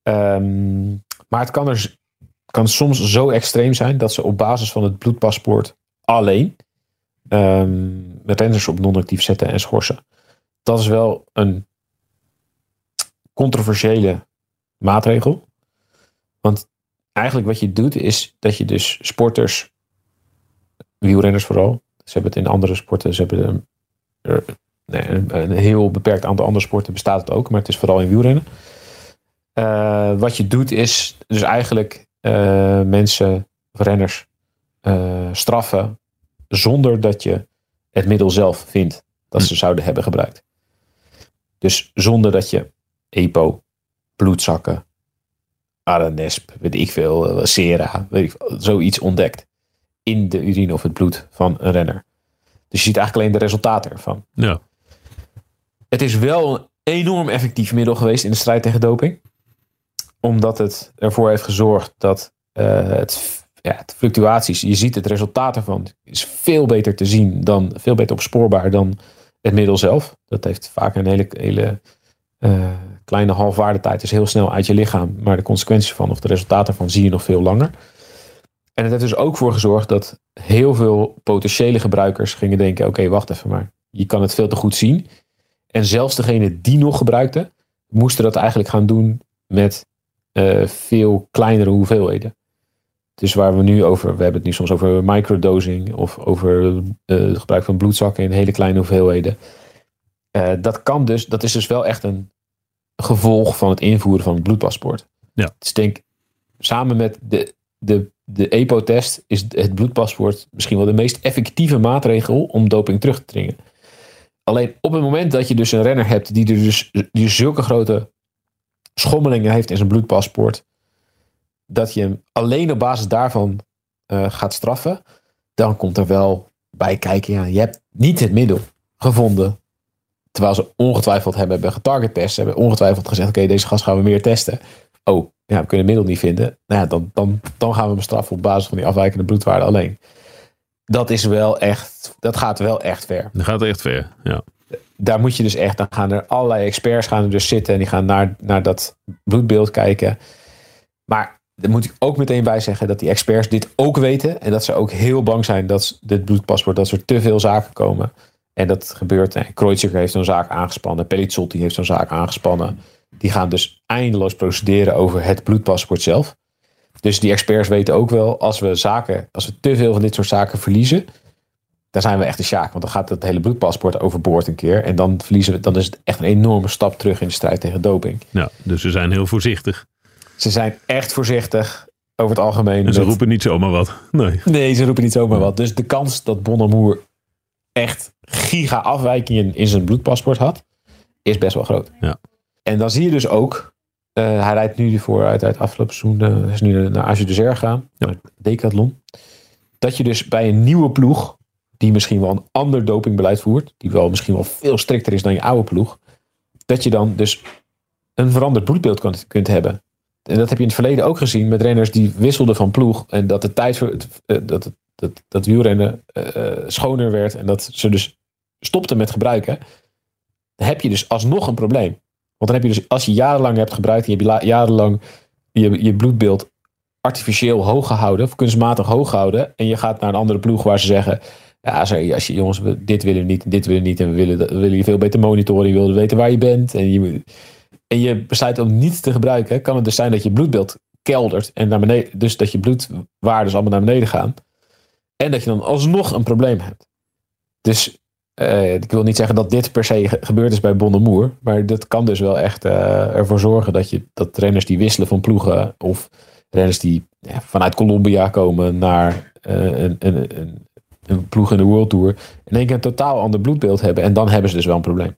Ehm, maar het kan, er, kan soms zo extreem zijn dat ze op basis van het bloedpaspoort alleen ehm, renners op non-actief zetten en schorsen. Dat is wel een controversiële maatregel. Want eigenlijk wat je doet is dat je dus sporters, wielrenners vooral, ze hebben het in andere sporten, ze hebben een, er- nee, een, een heel beperkt aantal andere sporten bestaat het ook, maar het is vooral in wielrennen. Eh, wat je doet is dus eigenlijk eh, mensen, renners, eh, straffen zonder dat je het middel zelf vindt dat ze zouden hebben gebruikt. Dus zonder dat je EPO, bloedzakken, Aranesp, weet ik veel, eh, Sera, weet ik veel, zoiets ontdekt. In de urine of het bloed van een renner. Dus je ziet eigenlijk alleen de resultaten ervan. Ja. Het is wel een enorm effectief middel geweest in de strijd tegen doping. Omdat het ervoor heeft gezorgd dat eh, het, ja, het fluctuaties, je ziet het resultaat ervan, is veel beter te zien dan, veel beter opspoorbaar dan het middel zelf. Dat heeft vaak een hele, hele eh, kleine halfwaardetijd, is heel snel uit je lichaam. Maar de consequenties van of de resultaten ervan zie je nog veel langer. En het heeft dus ook voor gezorgd dat heel veel potentiële gebruikers gingen denken: oké, wacht even maar. Je kan het veel te goed zien. En zelfs degene die nog gebruikten, moesten dat eigenlijk gaan doen met eh, veel kleinere hoeveelheden. Dus waar we nu over, we hebben het nu soms over microdosing of over eh, het gebruik van bloedzakken in hele kleine hoeveelheden. Eh, dat kan dus, dat is dus wel echt een gevolg van het invoeren van het bloedpaspoort. Ja. Dus ik denk, samen met de, de, de EPO-test is het bloedpaspoort misschien wel de meest effectieve maatregel om doping terug te dringen. Alleen op het moment dat je dus een renner hebt die er dus die zulke grote schommelingen heeft in zijn bloedpaspoort, dat je hem alleen op basis daarvan eh, gaat straffen, dan komt er wel bij kijken, ja, je hebt niet het middel gevonden. Terwijl ze ongetwijfeld hebben, hebben getarget test, hebben ongetwijfeld gezegd, oké, deze gast gaan we meer testen. Oh, ja, we kunnen het middel niet vinden. Nou ja, dan, dan, dan gaan we hem straffen op basis van die afwijkende bloedwaarde alleen. Dat is wel echt, dat gaat wel echt ver. Dat gaat echt ver. Ja. Daar moet je dus echt, dan gaan er allerlei experts gaan er dus zitten en die gaan naar, naar dat bloedbeeld kijken. Maar daar moet ik ook meteen bij zeggen dat die experts dit ook weten. En dat ze ook heel bang zijn dat dit bloedpaspoort, dat er te veel zaken komen. En dat gebeurt. Kreuziger heeft zo'n zaak aangespannen. Pellizotti heeft zo'n zaak aangespannen. Die gaan dus eindeloos procederen over het bloedpaspoort zelf. Dus die experts weten ook wel, als we zaken, als we te veel van dit soort zaken verliezen, dan zijn we echt een sjaak. Want dan gaat het hele bloedpaspoort overboord een keer. En dan verliezen we, dan is het echt een enorme stap terug in de strijd tegen doping. ja, dus ze zijn heel voorzichtig. Ze zijn echt voorzichtig over het algemeen. En ze met- roepen niet zomaar wat. Nee. Nee, ze roepen niet zomaar wat. Dus de kans dat Bonnemoer echt giga afwijkingen in zijn bloedpaspoort had, is best wel groot. Ja. En dan zie je dus ook, eh, hij rijdt nu voor uit het afgelopen seizoen, hij is nu naar Asie de Zer gegaan, Ja. naar Decathlon. Dat je dus bij een nieuwe ploeg, die misschien wel een ander dopingbeleid voert, die wel misschien wel veel strikter is dan je oude ploeg, dat je dan dus een veranderd bloedbeeld kunt, kunt hebben. En dat heb je in het verleden ook gezien met renners die wisselden van ploeg. En dat de tijd voor het, eh, dat, dat, dat wielrennen schoner werd. En dat ze dus stopten met gebruiken. Dan heb je dus alsnog een probleem. Want dan heb je dus, als je jarenlang hebt gebruikt. En je hebt la- jarenlang je, je bloedbeeld artificieel hoog gehouden. Of kunstmatig hoog gehouden. En je gaat naar een andere ploeg waar ze zeggen. Ja, als je jongens, dit willen we niet, dit willen we niet. En we willen, we willen je veel beter monitoren. Je willen weten waar je bent. En je, en je besluit om niet te gebruiken, kan het dus zijn dat je bloedbeeld keldert en naar beneden, dus dat je bloedwaardes allemaal naar beneden gaan. En dat je dan alsnog een probleem hebt. Dus eh, ik wil niet zeggen dat dit per se ge- gebeurd is bij Bonnemoer, maar dat kan dus wel echt eh, ervoor zorgen dat, je, dat renners die wisselen van ploegen of renners die ja, vanuit Colombia komen naar eh, een, een, een, een ploeg in de World Tour in één keer een totaal ander bloedbeeld hebben en dan hebben ze dus wel een probleem.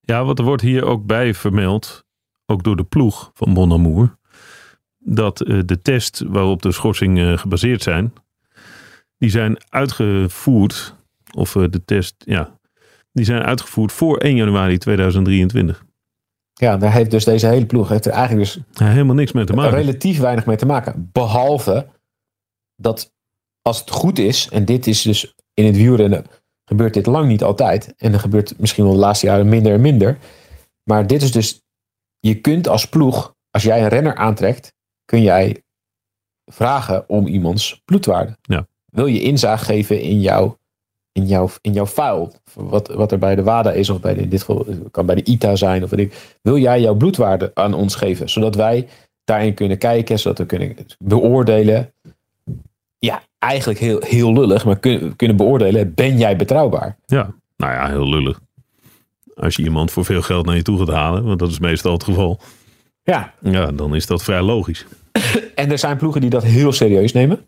Ja, wat er wordt hier ook bij vermeld, ook door de ploeg van Bonamour, dat de test waarop de schorsingen gebaseerd zijn, die zijn uitgevoerd, of eh, de test, ja, die zijn uitgevoerd voor 1 januari 2023. Ja, daar heeft dus deze hele ploeg heeft er eigenlijk dus Ja, helemaal niks mee te maken. relatief weinig mee te maken. Behalve dat als het goed is, en dit is dus in het wielrennen, gebeurt dit lang niet altijd. En dan gebeurt misschien wel de laatste jaren minder en minder. Maar dit is dus, je kunt als ploeg, als jij een renner aantrekt, kun jij vragen om iemands bloedwaarde. Ja. Wil je inzage geven in jouw, in jouw, in jouw file? Wat, wat er bij de WADA is, of bij de, in dit geval kan bij de ITA zijn. Of weet ik. Wil jij jouw bloedwaarde aan ons geven? Zodat wij daarin kunnen kijken, zodat we kunnen beoordelen. Ja, eigenlijk heel, heel lullig, maar kun, kunnen beoordelen, ben jij betrouwbaar? Ja, nou ja, heel lullig. Als je iemand voor veel geld naar je toe gaat halen, want dat is meestal het geval, Ja, ja, dan is dat vrij logisch. en er zijn ploegen die dat heel serieus nemen.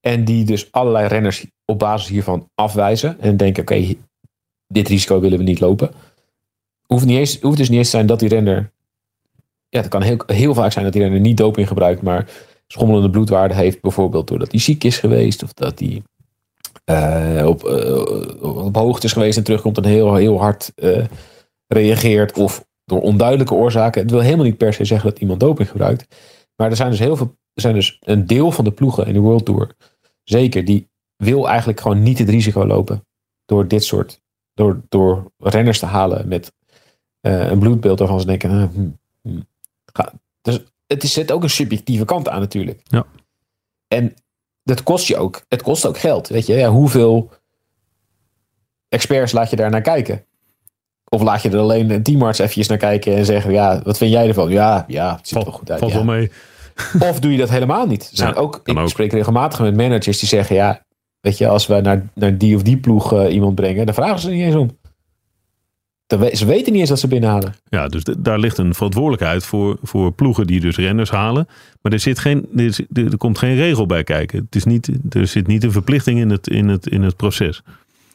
En die dus allerlei renners op basis hiervan afwijzen. En denken, oké, dit risico willen we niet lopen. Hoeft, niet eens, hoeft dus niet eens te zijn dat die renner ja, het kan heel, heel vaak zijn dat die renner niet doping gebruikt, maar schommelende bloedwaarde heeft. Bijvoorbeeld doordat hij ziek is geweest of dat hij eh, op, eh, op hoogte is geweest en terugkomt en heel, heel hard eh, reageert. Of door onduidelijke oorzaken. Het wil helemaal niet per se zeggen dat iemand doping gebruikt. Maar er zijn dus heel veel, er zijn dus een deel van de ploegen in de World Tour, zeker, die wil eigenlijk gewoon niet het risico lopen door dit soort, door, door renners te halen met een bloedbeeld waarvan ze denken, ah, hm, hm. Ga, dus het is, zit ook een subjectieve kant aan natuurlijk. Ja. En dat kost je ook. Het kost ook geld. Weet je, ja, hoeveel experts laat je daar naar kijken? Of laat je er alleen een teamarts eventjes naar kijken en zeggen: Ja, wat vind jij ervan? Ja, ja het ziet er wel goed uit. Valt ja. wel mee. Of doe je dat helemaal niet? Er zijn Ja, ook, ik ook. spreek regelmatig met managers die zeggen: Ja, weet je, als we naar, naar die of die ploeg eh, iemand brengen, dan vragen ze er niet eens om. We- Ze weten niet eens dat ze binnenhalen. Ja, dus daar ligt een verantwoordelijkheid voor, voor ploegen die dus renners halen. Maar er, zit geen, er, er komt geen regel bij kijken. Het is niet, er zit niet een verplichting in het, in het, in het proces.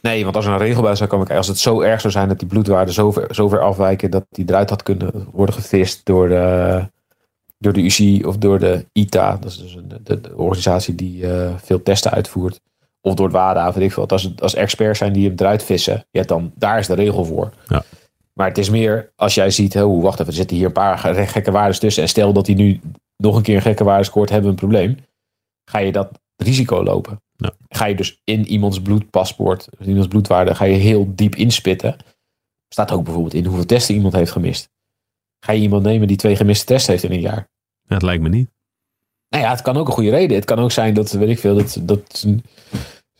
Nee, want als er een regel bij zou komen, als het zo erg zou zijn dat die bloedwaarden zo ver, zo ver afwijken dat die eruit had kunnen worden gevist door de, door de UCI of door de ITA, dat is dus een, de, de organisatie die eh, veel testen uitvoert, of door het WADA, weet ik veel. Als, als experts zijn die hem eruit vissen, ja, dan daar is de regel voor. Ja. Maar het is meer als jij ziet, oh, wacht even, er zitten hier een paar ge- gekke waarden tussen. En stel dat hij nu nog een keer een gekke waarde scoort, hebben we een probleem. Ga je dat risico lopen? Ja. Ga je dus in iemands bloedpaspoort, iemands bloedwaarde, ga je heel diep inspitten. Staat ook bijvoorbeeld in hoeveel testen iemand heeft gemist. Ga je iemand nemen die twee gemiste tests heeft in een jaar? Ja, het lijkt me niet. Nou ja, het kan ook een goede reden. Het kan ook zijn dat, weet ik veel, dat, dat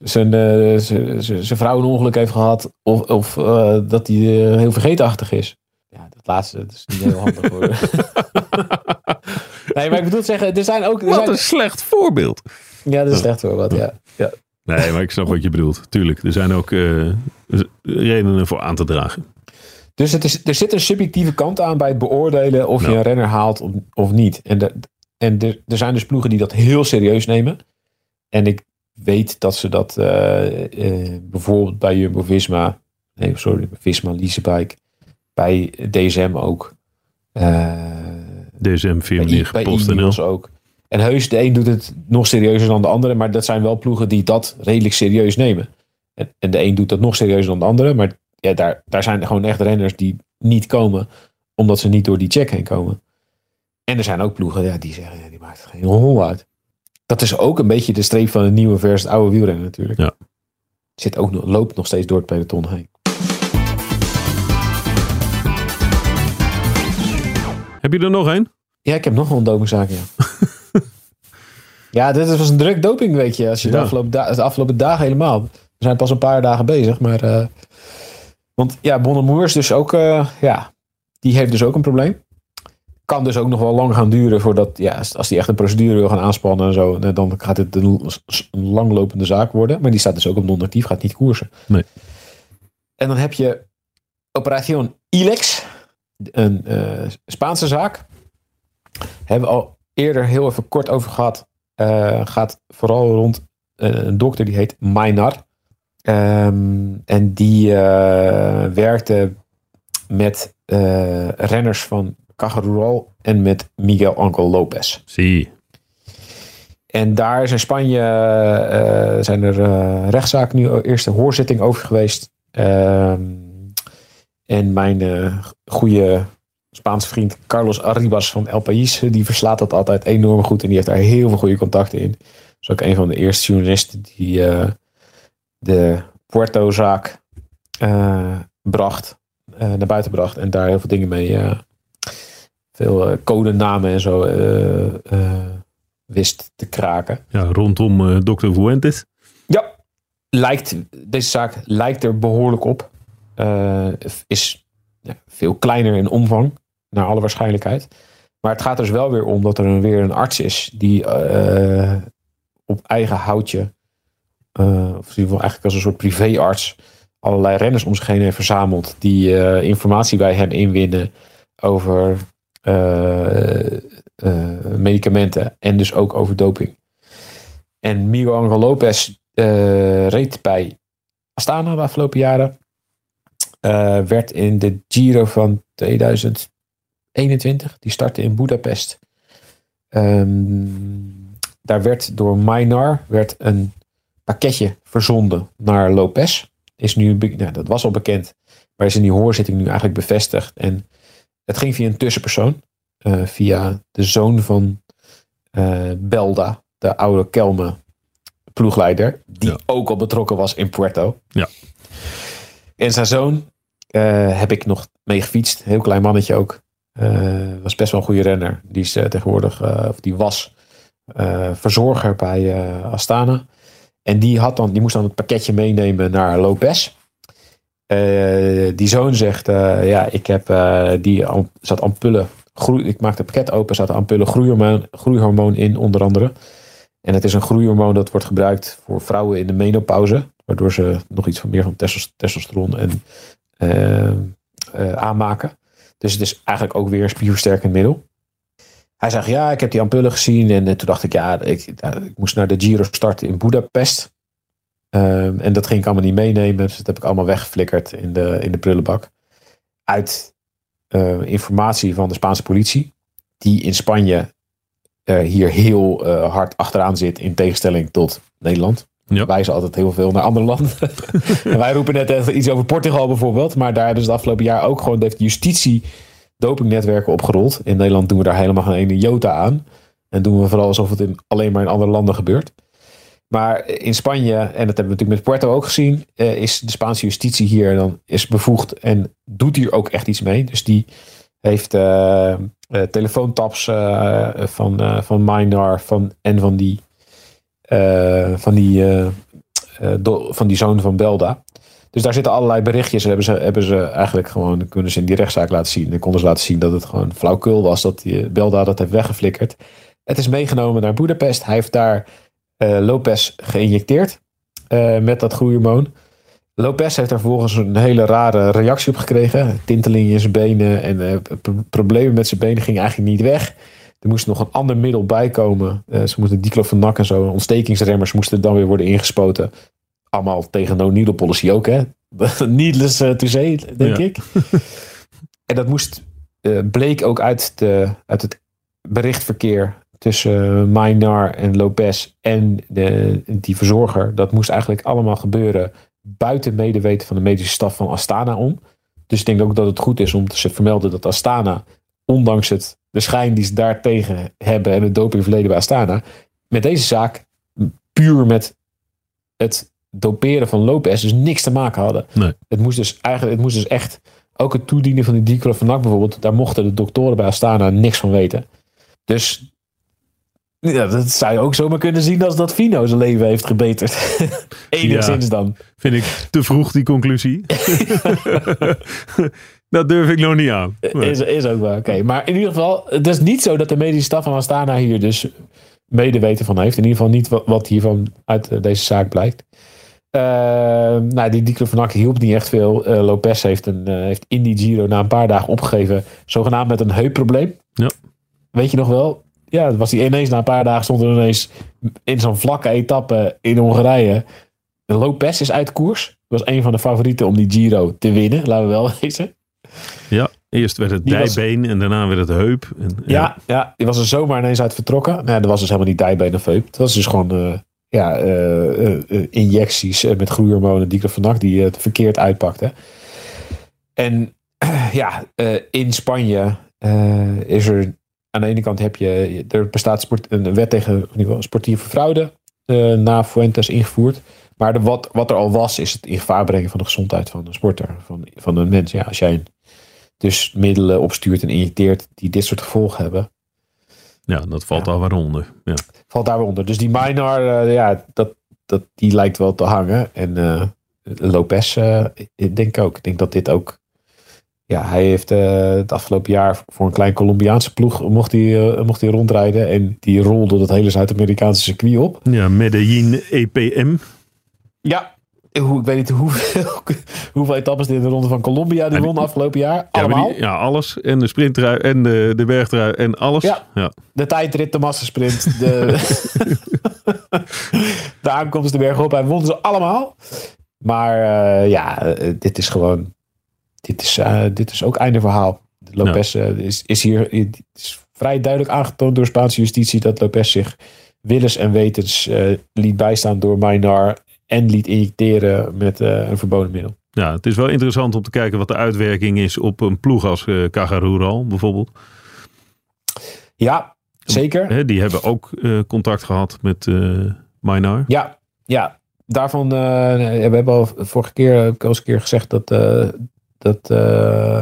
zijn, zijn, eh, zijn, zijn vrouw een ongeluk heeft gehad. Of, of eh, dat hij eh, heel vergeetachtig is. Ja, dat laatste dat is niet heel handig hoor. nee, maar ik bedoel zeggen, er zijn ook... Er Wat zijn, een slecht voorbeeld. ja, dat is echt wel wat, ja. ja. Nee, maar ik snap wat je bedoelt. Tuurlijk, er zijn ook eh, redenen voor aan te dragen. Dus het is, er zit een subjectieve kant aan bij het beoordelen of je een renner haalt of, of niet. En, de, en er zijn dus ploegen die dat heel serieus nemen. En ik weet dat ze dat eh, eh, bijvoorbeeld bij Jumbo-Visma, nee sorry, Visma Leasebike, bij DSM ook. eh, DSM bij, firma I- bij PostNL. Ineos ook. En heus, de een doet het nog serieuzer dan de andere, maar dat zijn wel ploegen die dat redelijk serieus nemen. En, en de een doet dat nog serieuzer dan de andere, maar ja, daar, daar zijn gewoon echt renners die niet komen, omdat ze niet door die check heen komen. En er zijn ook ploegen ja, die zeggen, ja, die maakt het geen hol uit. Dat is ook een beetje de streep van het nieuwe versus het oude wielrennen natuurlijk. Ja. Zit ook, nog- loopt nog steeds door het peloton heen. Heb je er nog een? Ja, ik heb nog wel een dopingzaak, ja. ja, dit was een druk dopingweekje. Als je de, Ja. afgelopen da- de afgelopen dagen helemaal. We zijn pas een paar dagen bezig, maar... eh, want ja, Bonnemoer is dus ook... eh, ja, die heeft dus ook een probleem. Kan dus ook nog wel lang gaan duren voordat... Ja, als- die echt een procedure wil gaan aanspannen en zo... dan gaat het een, langlopende zaak worden. Maar die staat dus ook op non-actief, gaat niet koersen. Nee. En dan heb je Operation Ilex. Een eh, Spaanse zaak hebben we al eerder heel even kort over gehad. Eh, gaat vooral rond eh, een dokter die heet Maynar. Ehm, en die werkte met renners van Caja en met Miguel Angel Lopez. Zie. En daar is in Spanje eh, zijn er eh, rechtszaken nu eerst een hoorzitting over geweest. Ehm, en mijn eh, goede Spaanse vriend Carlos Arribas van El País, die verslaat dat altijd enorm goed en die heeft daar heel veel goede contacten in. is ook een van de eerste journalisten die eh, de Puerto-zaak eh, bracht, eh, naar buiten bracht en daar heel veel dingen mee, eh, veel eh, codenamen en zo eh, eh, wist te kraken. Ja, rondom Dr. Fuentes. Ja, lijkt, deze zaak lijkt er behoorlijk op. Is ja, veel kleiner in omvang, naar alle waarschijnlijkheid. Maar het gaat dus wel weer om dat er een, weer een arts is die op eigen houtje, of in ieder geval eigenlijk als een soort privéarts, allerlei renners om zich heen heeft verzameld die informatie bij hem inwinnen over medicamenten en dus ook over doping. En Miguel Angel Lopez eh, reed bij Astana de afgelopen jaren. Eh, werd in de Giro van 2011 21. Die startte in Budapest. Ehm, daar werd door Minar werd een pakketje verzonden naar Lopez. Is nu, nou, dat was al bekend, maar is in die hoorzitting nu eigenlijk bevestigd. En het ging via een tussenpersoon, eh, via de zoon van eh, Belda, de oude Kelme ploegleider, die Ja. ook al betrokken was in Puerto. Ja. En zijn zoon eh, heb ik nog mee gefietst, heel klein mannetje ook. Was best wel een goede renner. Die is tegenwoordig, of die was verzorger bij Astana. En die, had dan, die moest dan het pakketje meenemen naar Lopez. Eh, die zoon zegt, eh, ja, ik heb eh, die zat ampullen, groei, ik maakte het pakket open, zat ampullen groeihormoon, groeihormoon in onder andere. En het is een groeihormoon dat wordt gebruikt voor vrouwen in de menopauze, waardoor ze nog iets van meer van testos- testosteron en, aanmaken. Dus het is eigenlijk ook weer een spierversterkend middel. Hij zegt, ja, ik heb die ampullen gezien. En toen dacht ik, ja, ik, ik moest naar de Giro starten in Budapest. Ehm, en dat ging ik allemaal niet meenemen. Dus dat heb ik allemaal weggeflikkerd in de, in de prullenbak. Uit eh, informatie van de Spaanse politie. Die in Spanje eh, hier heel eh, hard achteraan zit. In tegenstelling tot Nederland. Ja. Wij wijzen altijd heel veel naar andere landen. en wij roepen net even iets over Portugal bijvoorbeeld. Maar daar hebben ze het afgelopen jaar ook gewoon de justitie dopingnetwerken opgerold. In Nederland doen we daar helemaal geen ene jota aan. En doen we vooral alsof het in, alleen maar in andere landen gebeurt. Maar in Spanje, en dat hebben we natuurlijk met Puerto ook gezien, eh, is de Spaanse justitie hier dan is bevoegd en doet hier ook echt iets mee. Dus die heeft eh, eh, telefoontaps van, van van, en van die, van, die, van die zoon van Belda. Dus daar zitten allerlei berichtjes. En hebben ze, hebben ze eigenlijk gewoon, kunnen ze in die rechtszaak laten zien. En konden ze laten zien dat het gewoon flauwkul was dat die Belda dat heeft weggeflikkerd. Het is meegenomen naar Budapest. Hij heeft daar Lopez geïnjecteerd eh, met dat groeihormoon. Lopez heeft daar vervolgens een hele rare reactie op gekregen. Tinteling in zijn benen en eh, pro- problemen met zijn benen gingen eigenlijk niet weg. Er moest nog een ander middel bij komen. Eh, ze moesten diclofenac en zo, ontstekingsremmers moesten dan weer worden ingespoten. Allemaal tegen no needle policy ook, hè? Needless eh, to say, denk Ja. ik. en dat moest, eh, bleek ook uit, de, uit het berichtverkeer tussen Minar en Lopez en de, die verzorger. Dat moest eigenlijk allemaal gebeuren buiten medeweten van de medische staf van Astana om. Dus ik denk ook dat het goed is om te vermelden dat Astana, ondanks het, de schijn die ze daartegen hebben en het dopingverleden bij Astana, met deze zaak puur met het doperen van Lopez dus niks te maken hadden. Nee. Het moest dus eigenlijk, het moest dus echt, ook het toedienen van die diclofenac bijvoorbeeld, daar mochten de doktoren bij Astana niks van weten. Dus ja, dat zou je ook zomaar kunnen zien als dat Fino zijn leven heeft gebeterd. Enigszins dan. Vind ik te vroeg die conclusie. dat durf ik nog niet aan. Nee. Is, is ook wel oké. Maar in ieder geval, het is niet zo dat de medische staf van Astana hier dus medeweten van heeft. In ieder geval niet wat, wat hiervan uit eh, deze zaak blijkt. Eh, nou, die diclofenac hielp niet echt veel. Eh, Lopez heeft, een, eh, heeft in die Giro na een paar dagen opgegeven. Zogenaamd met een heupprobleem. Ja. Weet je nog wel? Ja, dat was hij ineens na een paar dagen stond er ineens in zo'n vlakke etappe in Hongarije. Lopez is uit koers. Was een van de favorieten om die Giro te winnen. Laten we wel wezen. Ja, eerst werd het Die was- dijbeen en daarna werd het heup. En, Ja, ja, die was er zomaar ineens uit vertrokken. Nee, dat was dus helemaal niet dijbeen of heup. Het was dus gewoon eh, ja, eh, eh, injecties met groeihormonen, diclofenac, die het verkeerd uitpakten. En ja, in Spanje is er aan de ene kant heb je, er bestaat sport, een wet tegen sportieve fraude eh, na Fuentes ingevoerd. Maar de, wat, wat er al was, is het in gevaar brengen van de gezondheid van een sporter, van, van een mens. Ja, als jij dus middelen opstuurt en injecteert die dit soort gevolgen hebben, ja, dat valt Ja. waaronder. Ja. valt daar onder. Dus die Minar, eh, ja, dat, dat, die lijkt wel te hangen. En eh, Lopez, ik denk ook. Ik denk dat dit ook... Ja, hij heeft eh, het afgelopen jaar voor een klein Colombiaanse ploeg mocht hij, eh, mocht hij rondrijden. En die rolde dat hele Zuid-Amerikaanse circuit op. ja, Medellin EPM. Ja. Hoe, ik weet niet hoeveel, hoeveel etappes in de ronde van Colombia die won afgelopen jaar. Ja, Allemaal. die- ja, alles. En de sprinttrui en de, de bergtrui en alles. Ja. ja. De tijdrit, de massasprint, de, de aankomst de berg op. Hij won ze allemaal. Maar eh, ja, dit is gewoon... Dit is, eh, dit is ook einde verhaal. Lopez eh, is, is hier het is vrij duidelijk aangetoond door Spaanse justitie dat Lopez zich willens en wetens eh, liet bijstaan door Minar en liet injecteren met een verboden middel. Ja, het is wel interessant om te kijken wat de uitwerking is op een ploeg als eh Cajarural bijvoorbeeld. Ja, zeker. Hè, die hebben ook contact gehad met Minar. Ja, ja. Daarvan, eh, we hebben al vorige keer, heb ik al eens een keer gezegd dat, dat eh,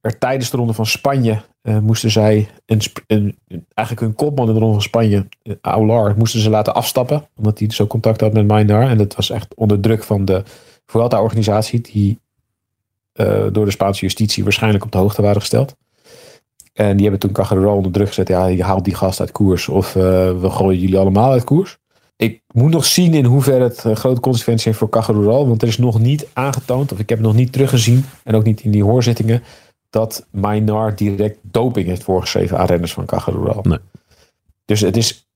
er tijdens de ronde van Spanje eh, moesten zij een, een, eigenlijk hun kopman in de ronde van Spanje, eh, Aular, moesten ze laten afstappen. Omdat hij zo contact had met Minar. En dat was echt onder druk van de Vuelta-organisatie, die door de Spaanse justitie waarschijnlijk op de hoogte waren gesteld. En die hebben toen Cajarural onder druk gezet. Ja, je haalt die gast uit koers of we gooien jullie allemaal uit koers. Ik moet nog zien in hoeverre het eh, grote consequenties heeft voor Cajarural. Want er is nog niet aangetoond, of ik heb nog niet teruggezien. En ook niet in die hoorzittingen. Dat Minar direct doping heeft voorgeschreven aan renners van Cajarural. Nee. Dus het is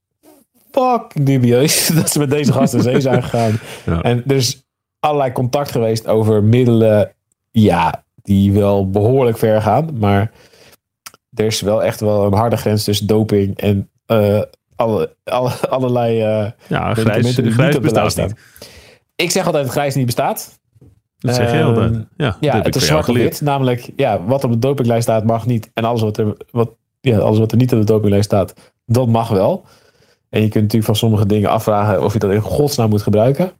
fucking dubieus dat ze met deze gasten zee zijn gegaan. Ja. En er is allerlei contact geweest over middelen. Ja, die wel behoorlijk ver gaan. Maar er is wel echt wel een harde grens tussen doping en eh, alle, alle, allerlei eh, Ja, grijs, die niet grijs lijst bestaat niet. Ik zeg altijd dat grijs niet bestaat. Dat zeg je altijd. Ja, Ja, het is zwart wit. Namelijk, ja, wat op de dopinglijst staat mag niet. En alles wat er, wat, ja, alles wat er niet op de dopinglijst staat, dat mag wel. En je kunt natuurlijk van sommige dingen afvragen of je dat in godsnaam moet gebruiken.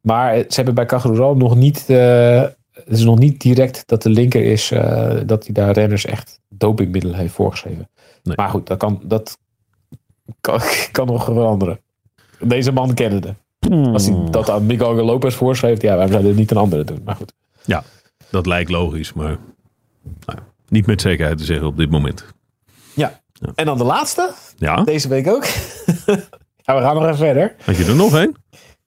Maar ze hebben bij Cajarural nog niet... eh, het is nog niet direct dat de linker is eh, dat hij daar renners echt dopingmiddelen heeft voorgeschreven. Nee. Maar goed, dat kan, dat kan, kan nog veranderen. Deze man kennende. Als hij dat aan Miguel Lopez voorschreef, ja, waarom zou hij dit niet een andere doen? Maar goed. Dat lijkt logisch, maar nou, niet met zekerheid te zeggen op dit moment. En dan de laatste, Ja, deze week ook. ja, we gaan nog even verder. had je er nog een?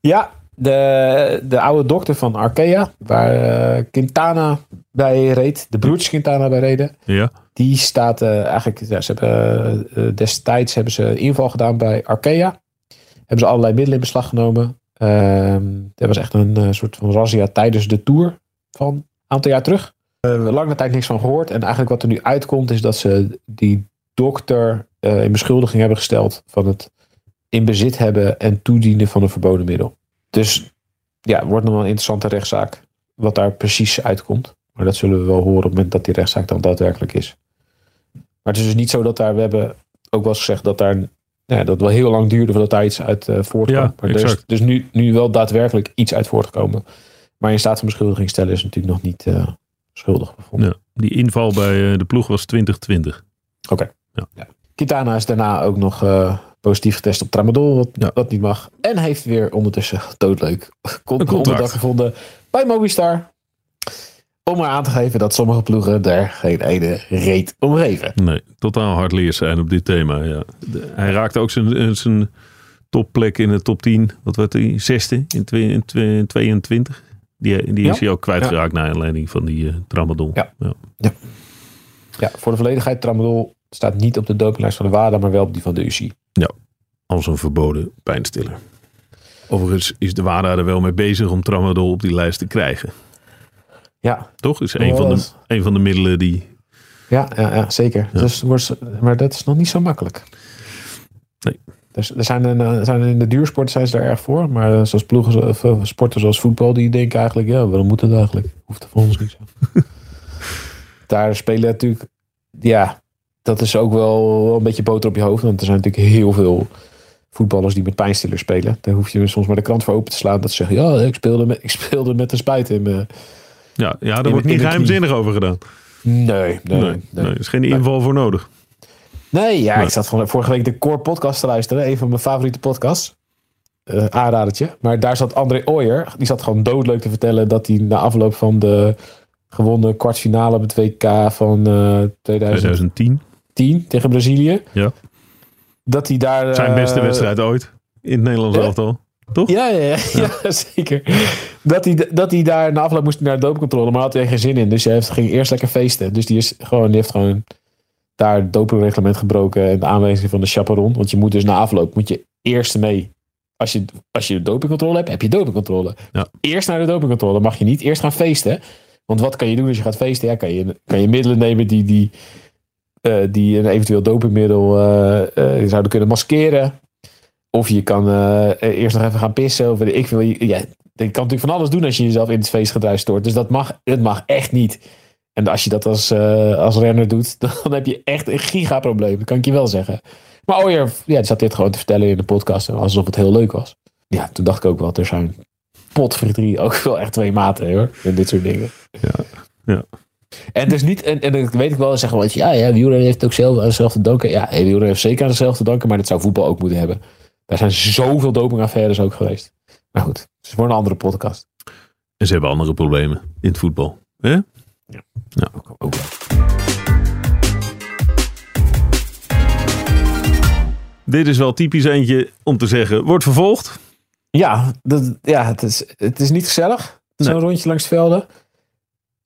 Ja, de, de oude dokter van Arkea, waar eh, Quintana bij reed, de broertjes Quintana bij reden, Ja. die staat eh, eigenlijk, ja, ze hebben, eh, destijds hebben ze inval gedaan bij Arkea. Hebben ze allerlei middelen in beslag genomen. Ehm dat was echt een soort van razzia tijdens de Tour van een aantal jaar terug. Lange tijd niks van gehoord. En eigenlijk wat er nu uitkomt is dat ze die dokter in beschuldiging hebben gesteld van het in bezit hebben en toedienen van een verboden middel. Dus ja, het wordt nog wel een interessante rechtszaak wat daar precies uitkomt. Maar dat zullen we wel horen op het moment dat die rechtszaak dan daadwerkelijk is. Maar het is dus niet zo dat daar, we hebben ook wel eens gezegd dat daar, ja, dat wel heel lang duurde voordat daar iets uit eh voortkwam. Ja, maar er is exact. dus nu, nu wel daadwerkelijk iets uit voortgekomen. Maar in staat van beschuldiging stellen is natuurlijk nog niet eh, schuldig bevonden. ja. Die inval bij eh, de ploeg was 2020. Kitana is daarna ook nog positief getest op tramadol, wat, Ja. wat niet mag. En heeft weer ondertussen doodleuk Een contract. gevonden bij Movistar. Om maar aan te geven dat sommige ploegen daar geen ene reet om geven. Nee, totaal hardleers zijn op dit thema. Ja. De- hij raakte ook zijn, eh, zijn topplek in de top 10. Wat werd hij? Zesde in, twee, in twee- 22. Die, die is Ja. hij ook kwijtgeraakt naar aanleiding van die eh tramadol. Ja. Ja, voor de volledigheid, tramadol staat niet op de dopinglijst van de WADA, maar wel op die van de UCI. Als een verboden pijnstiller. Overigens is de WADA er wel mee bezig om tramadol op die lijst te krijgen. Ja, Toch? Is Ja, een van, de, een van de middelen die... ja, ja, ja zeker. Ja. Dus, wordt- maar dat is nog niet zo makkelijk. Nee. Dus er zijn, een, er zijn in de duursport zijn ze daar erg voor. Maar eh, zoals ploegen, of, eh, sporten zoals voetbal, die denken eigenlijk, ja, waarom moet het eigenlijk? Hoeft er voor ons niet zo. daar spelen natuurlijk, ja, dat is ook wel, een beetje boter op je hoofd. Want er zijn natuurlijk heel veel voetballers die met pijnstillers spelen. Daar hoef je soms maar de krant voor open te slaan. Dat ze zeggen, ja, ik speelde met, ik speelde met een spijt in mijn... Ja, ja daar In- wordt niet geheimzinnig over gedaan. Nee, nee, Nee, nee. nee, er is geen inval voor nodig. Nee, ja, Nee. ik zat van, vorige week de Core podcast te luisteren. Een van mijn favoriete podcasts. Eh aanradertje. Maar daar zat André Ooyer. Die zat gewoon doodleuk te vertellen dat hij na afloop van de gewonnen kwartfinale op het WK van eh 2010 2010. tegen Brazilië. Ja. Dat hij daar... Zijn beste eh, wedstrijd ooit. In het Nederlands ja. elftal. Toch? Ja, ja, ja, ja. zeker. Dat hij, dat hij daar na afloop moest naar de doopcontrole, maar had hij er geen zin in. Dus hij heeft, ging eerst lekker feesten. Dus die, is gewoon, die heeft gewoon daar het dopingreglement gebroken en de aanwijzing van de chaperon. Want je moet dus na afloop, moet je eerst mee. Als je, als je dopingcontrole hebt, heb je dopingcontrole. Ja. Eerst naar de dopingcontrole mag je niet eerst gaan feesten. Want wat kan je doen als je gaat feesten? Ja, kan je, kan je middelen nemen die, die, die een eventueel dopingmiddel eh, eh, zouden kunnen maskeren. Of je kan eh, eerst nog even gaan pissen. Of ik wil, ja, je kan natuurlijk van alles doen als je jezelf in het feestgedruis stoort. Dus dat mag, dat mag echt niet. En als je dat als, eh, als renner doet, dan heb je echt een gigaprobleem. Dat kan ik je wel zeggen. Maar Ooyer, ja, die zat dit gewoon te vertellen in de podcast. Alsof het heel leuk was. Ja, toen dacht ik ook wel, er zijn potverdrie ook wel echt twee maten hoor. En dit soort dingen. Ja, ja. En dus niet, en, en dat weet ik wel, zeggen we, ja, ja, wielrennen heeft ook zelf aan zichzelf te danken. Ja, wielrennen heeft zeker aan zichzelf te danken, maar dat zou voetbal ook moeten hebben. Daar zijn zoveel dopingaffaires ook geweest. Maar goed, het is voor een andere podcast. En ze hebben andere problemen in het voetbal. Hè? Ook, ook wel. Dit is wel typisch eentje om te zeggen, wordt vervolgd. Ja, dat, ja het, is, het is niet gezellig. Zo'n Nee. rondje langs de velden.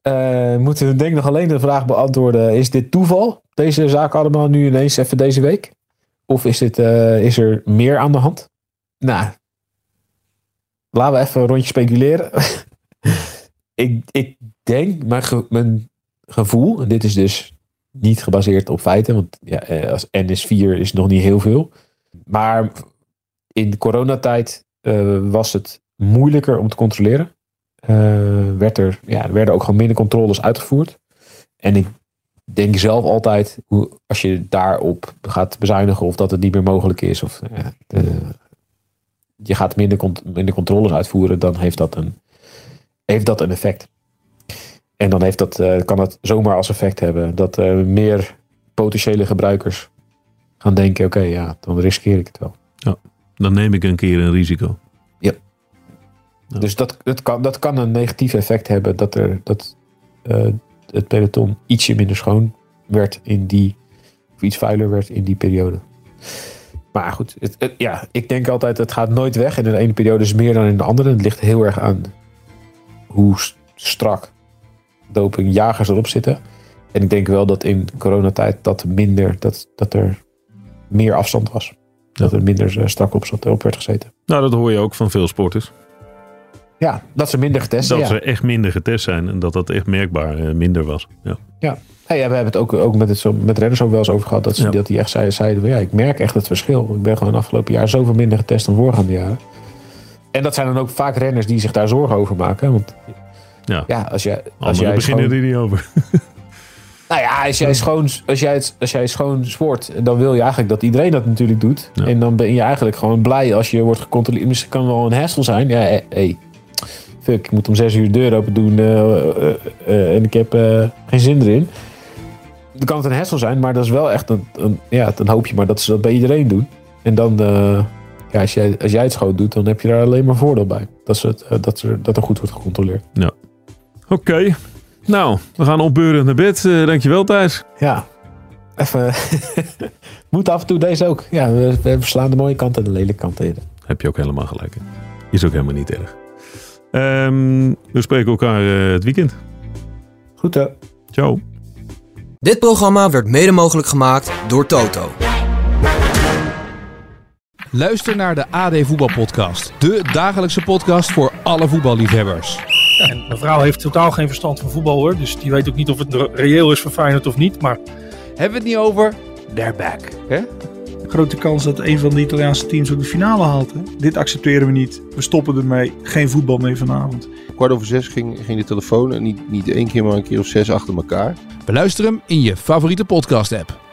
Eh, moeten we denk ik nog alleen de vraag beantwoorden. Is dit toeval? Deze zaak allemaal nu ineens even deze week? Of is, dit, eh, is er meer aan de hand? Nou, laten we even een rondje speculeren. ik, ik denk, mijn, mijn gevoel, en dit is dus niet gebaseerd op feiten, want ja, eh, als NS4 is nog niet heel veel. Maar in de coronatijd was het moeilijker om te controleren. Eh, werd er, ja, er werden ook gewoon minder controles uitgevoerd. En ik denk zelf altijd, als je daarop gaat bezuinigen of dat het niet meer mogelijk is, of eh, de- je gaat minder, minder controles uitvoeren, dan heeft dat een, heeft dat een effect. En dan heeft dat, eh, kan het zomaar als effect hebben dat eh, meer potentiële gebruikers gaan denken: oké, ja, dan riskeer ik het wel. Dan neem ik een keer een risico. Ja. Dus dat, dat, kan, dat kan een negatief effect hebben dat, er, dat eh, het peloton ietsje minder schoon werd in die, of iets vuiler werd in die periode. Maar goed, het, het- ja, ik denk altijd, het gaat nooit weg. En in de ene periode is meer dan in de andere. Het ligt heel erg aan hoe strak dopingjagers erop zitten. En ik denk wel dat in coronatijd dat minder, dat, dat er meer afstand was. Dat er minder eh, strak op, zat, op werd gezeten. Nou, dat hoor je ook van veel sporters. Ja, dat ze minder getest Dat ja. ze echt minder getest zijn en dat dat echt merkbaar eh, minder was. Ja. Hey, ja, we hebben het ook, ook met, het, zo- met renners ook wel eens over gehad. Dat, ze, Ja. dat die echt zeiden, zeiden ja, ik merk echt het verschil. Ik ben gewoon afgelopen jaar zoveel minder getest dan voorgaande jaren. En dat zijn dan ook vaak renners die zich daar zorgen over maken. Want Ja. ja, als jij, als jij beginnen schoon, er niet over. nou ja, als jij schoon, als jij, als jij schoon sport, dan wil je eigenlijk dat iedereen dat natuurlijk doet. En dan ben je eigenlijk gewoon blij als je wordt gecontroleerd. Misschien kan wel een hassle zijn. Ja, hé, hey, fuck, ik moet om zes uur de deur open doen eh, eh, eh, en ik heb geen zin erin. Dan kan het een hassle zijn, maar dat is wel echt een, een, ja, dan hoop je maar dat ze dat bij iedereen doen. En dan, ja, als, jij, als jij het schoon doet, dan heb je daar alleen maar voordeel bij. Dat, ze het, dat, er, dat er goed wordt gecontroleerd. Oké. Nou, we gaan opbeurend naar bed. Eh, dankjewel Thijs. Ja, even. moet af en toe deze ook. Ja, we, we verslaan de mooie kanten en de lelijke kanten in. Heb je ook helemaal gelijk. Is ook helemaal niet erg. Ehm, we spreken elkaar eh, het weekend. Goed hè? Ciao. Dit programma werd mede mogelijk gemaakt door Toto. Luister naar de AD Voetbalpodcast. De dagelijkse podcast voor alle voetballiefhebbers. En mijn vrouw heeft totaal geen verstand van voetbal hoor. Dus die weet ook niet of het re- reëel is voor Feyenoord of niet. Maar Hebben we het niet over? They're back. Hè? Grote kans dat een van de Italiaanse teams ook de finale haalt. Hè? Dit accepteren we niet. We stoppen ermee. Geen voetbal meer vanavond. kwart over zes ging, ging de telefoon en niet, niet één keer, maar een keer of zes achter elkaar. Beluister hem in je favoriete podcast app.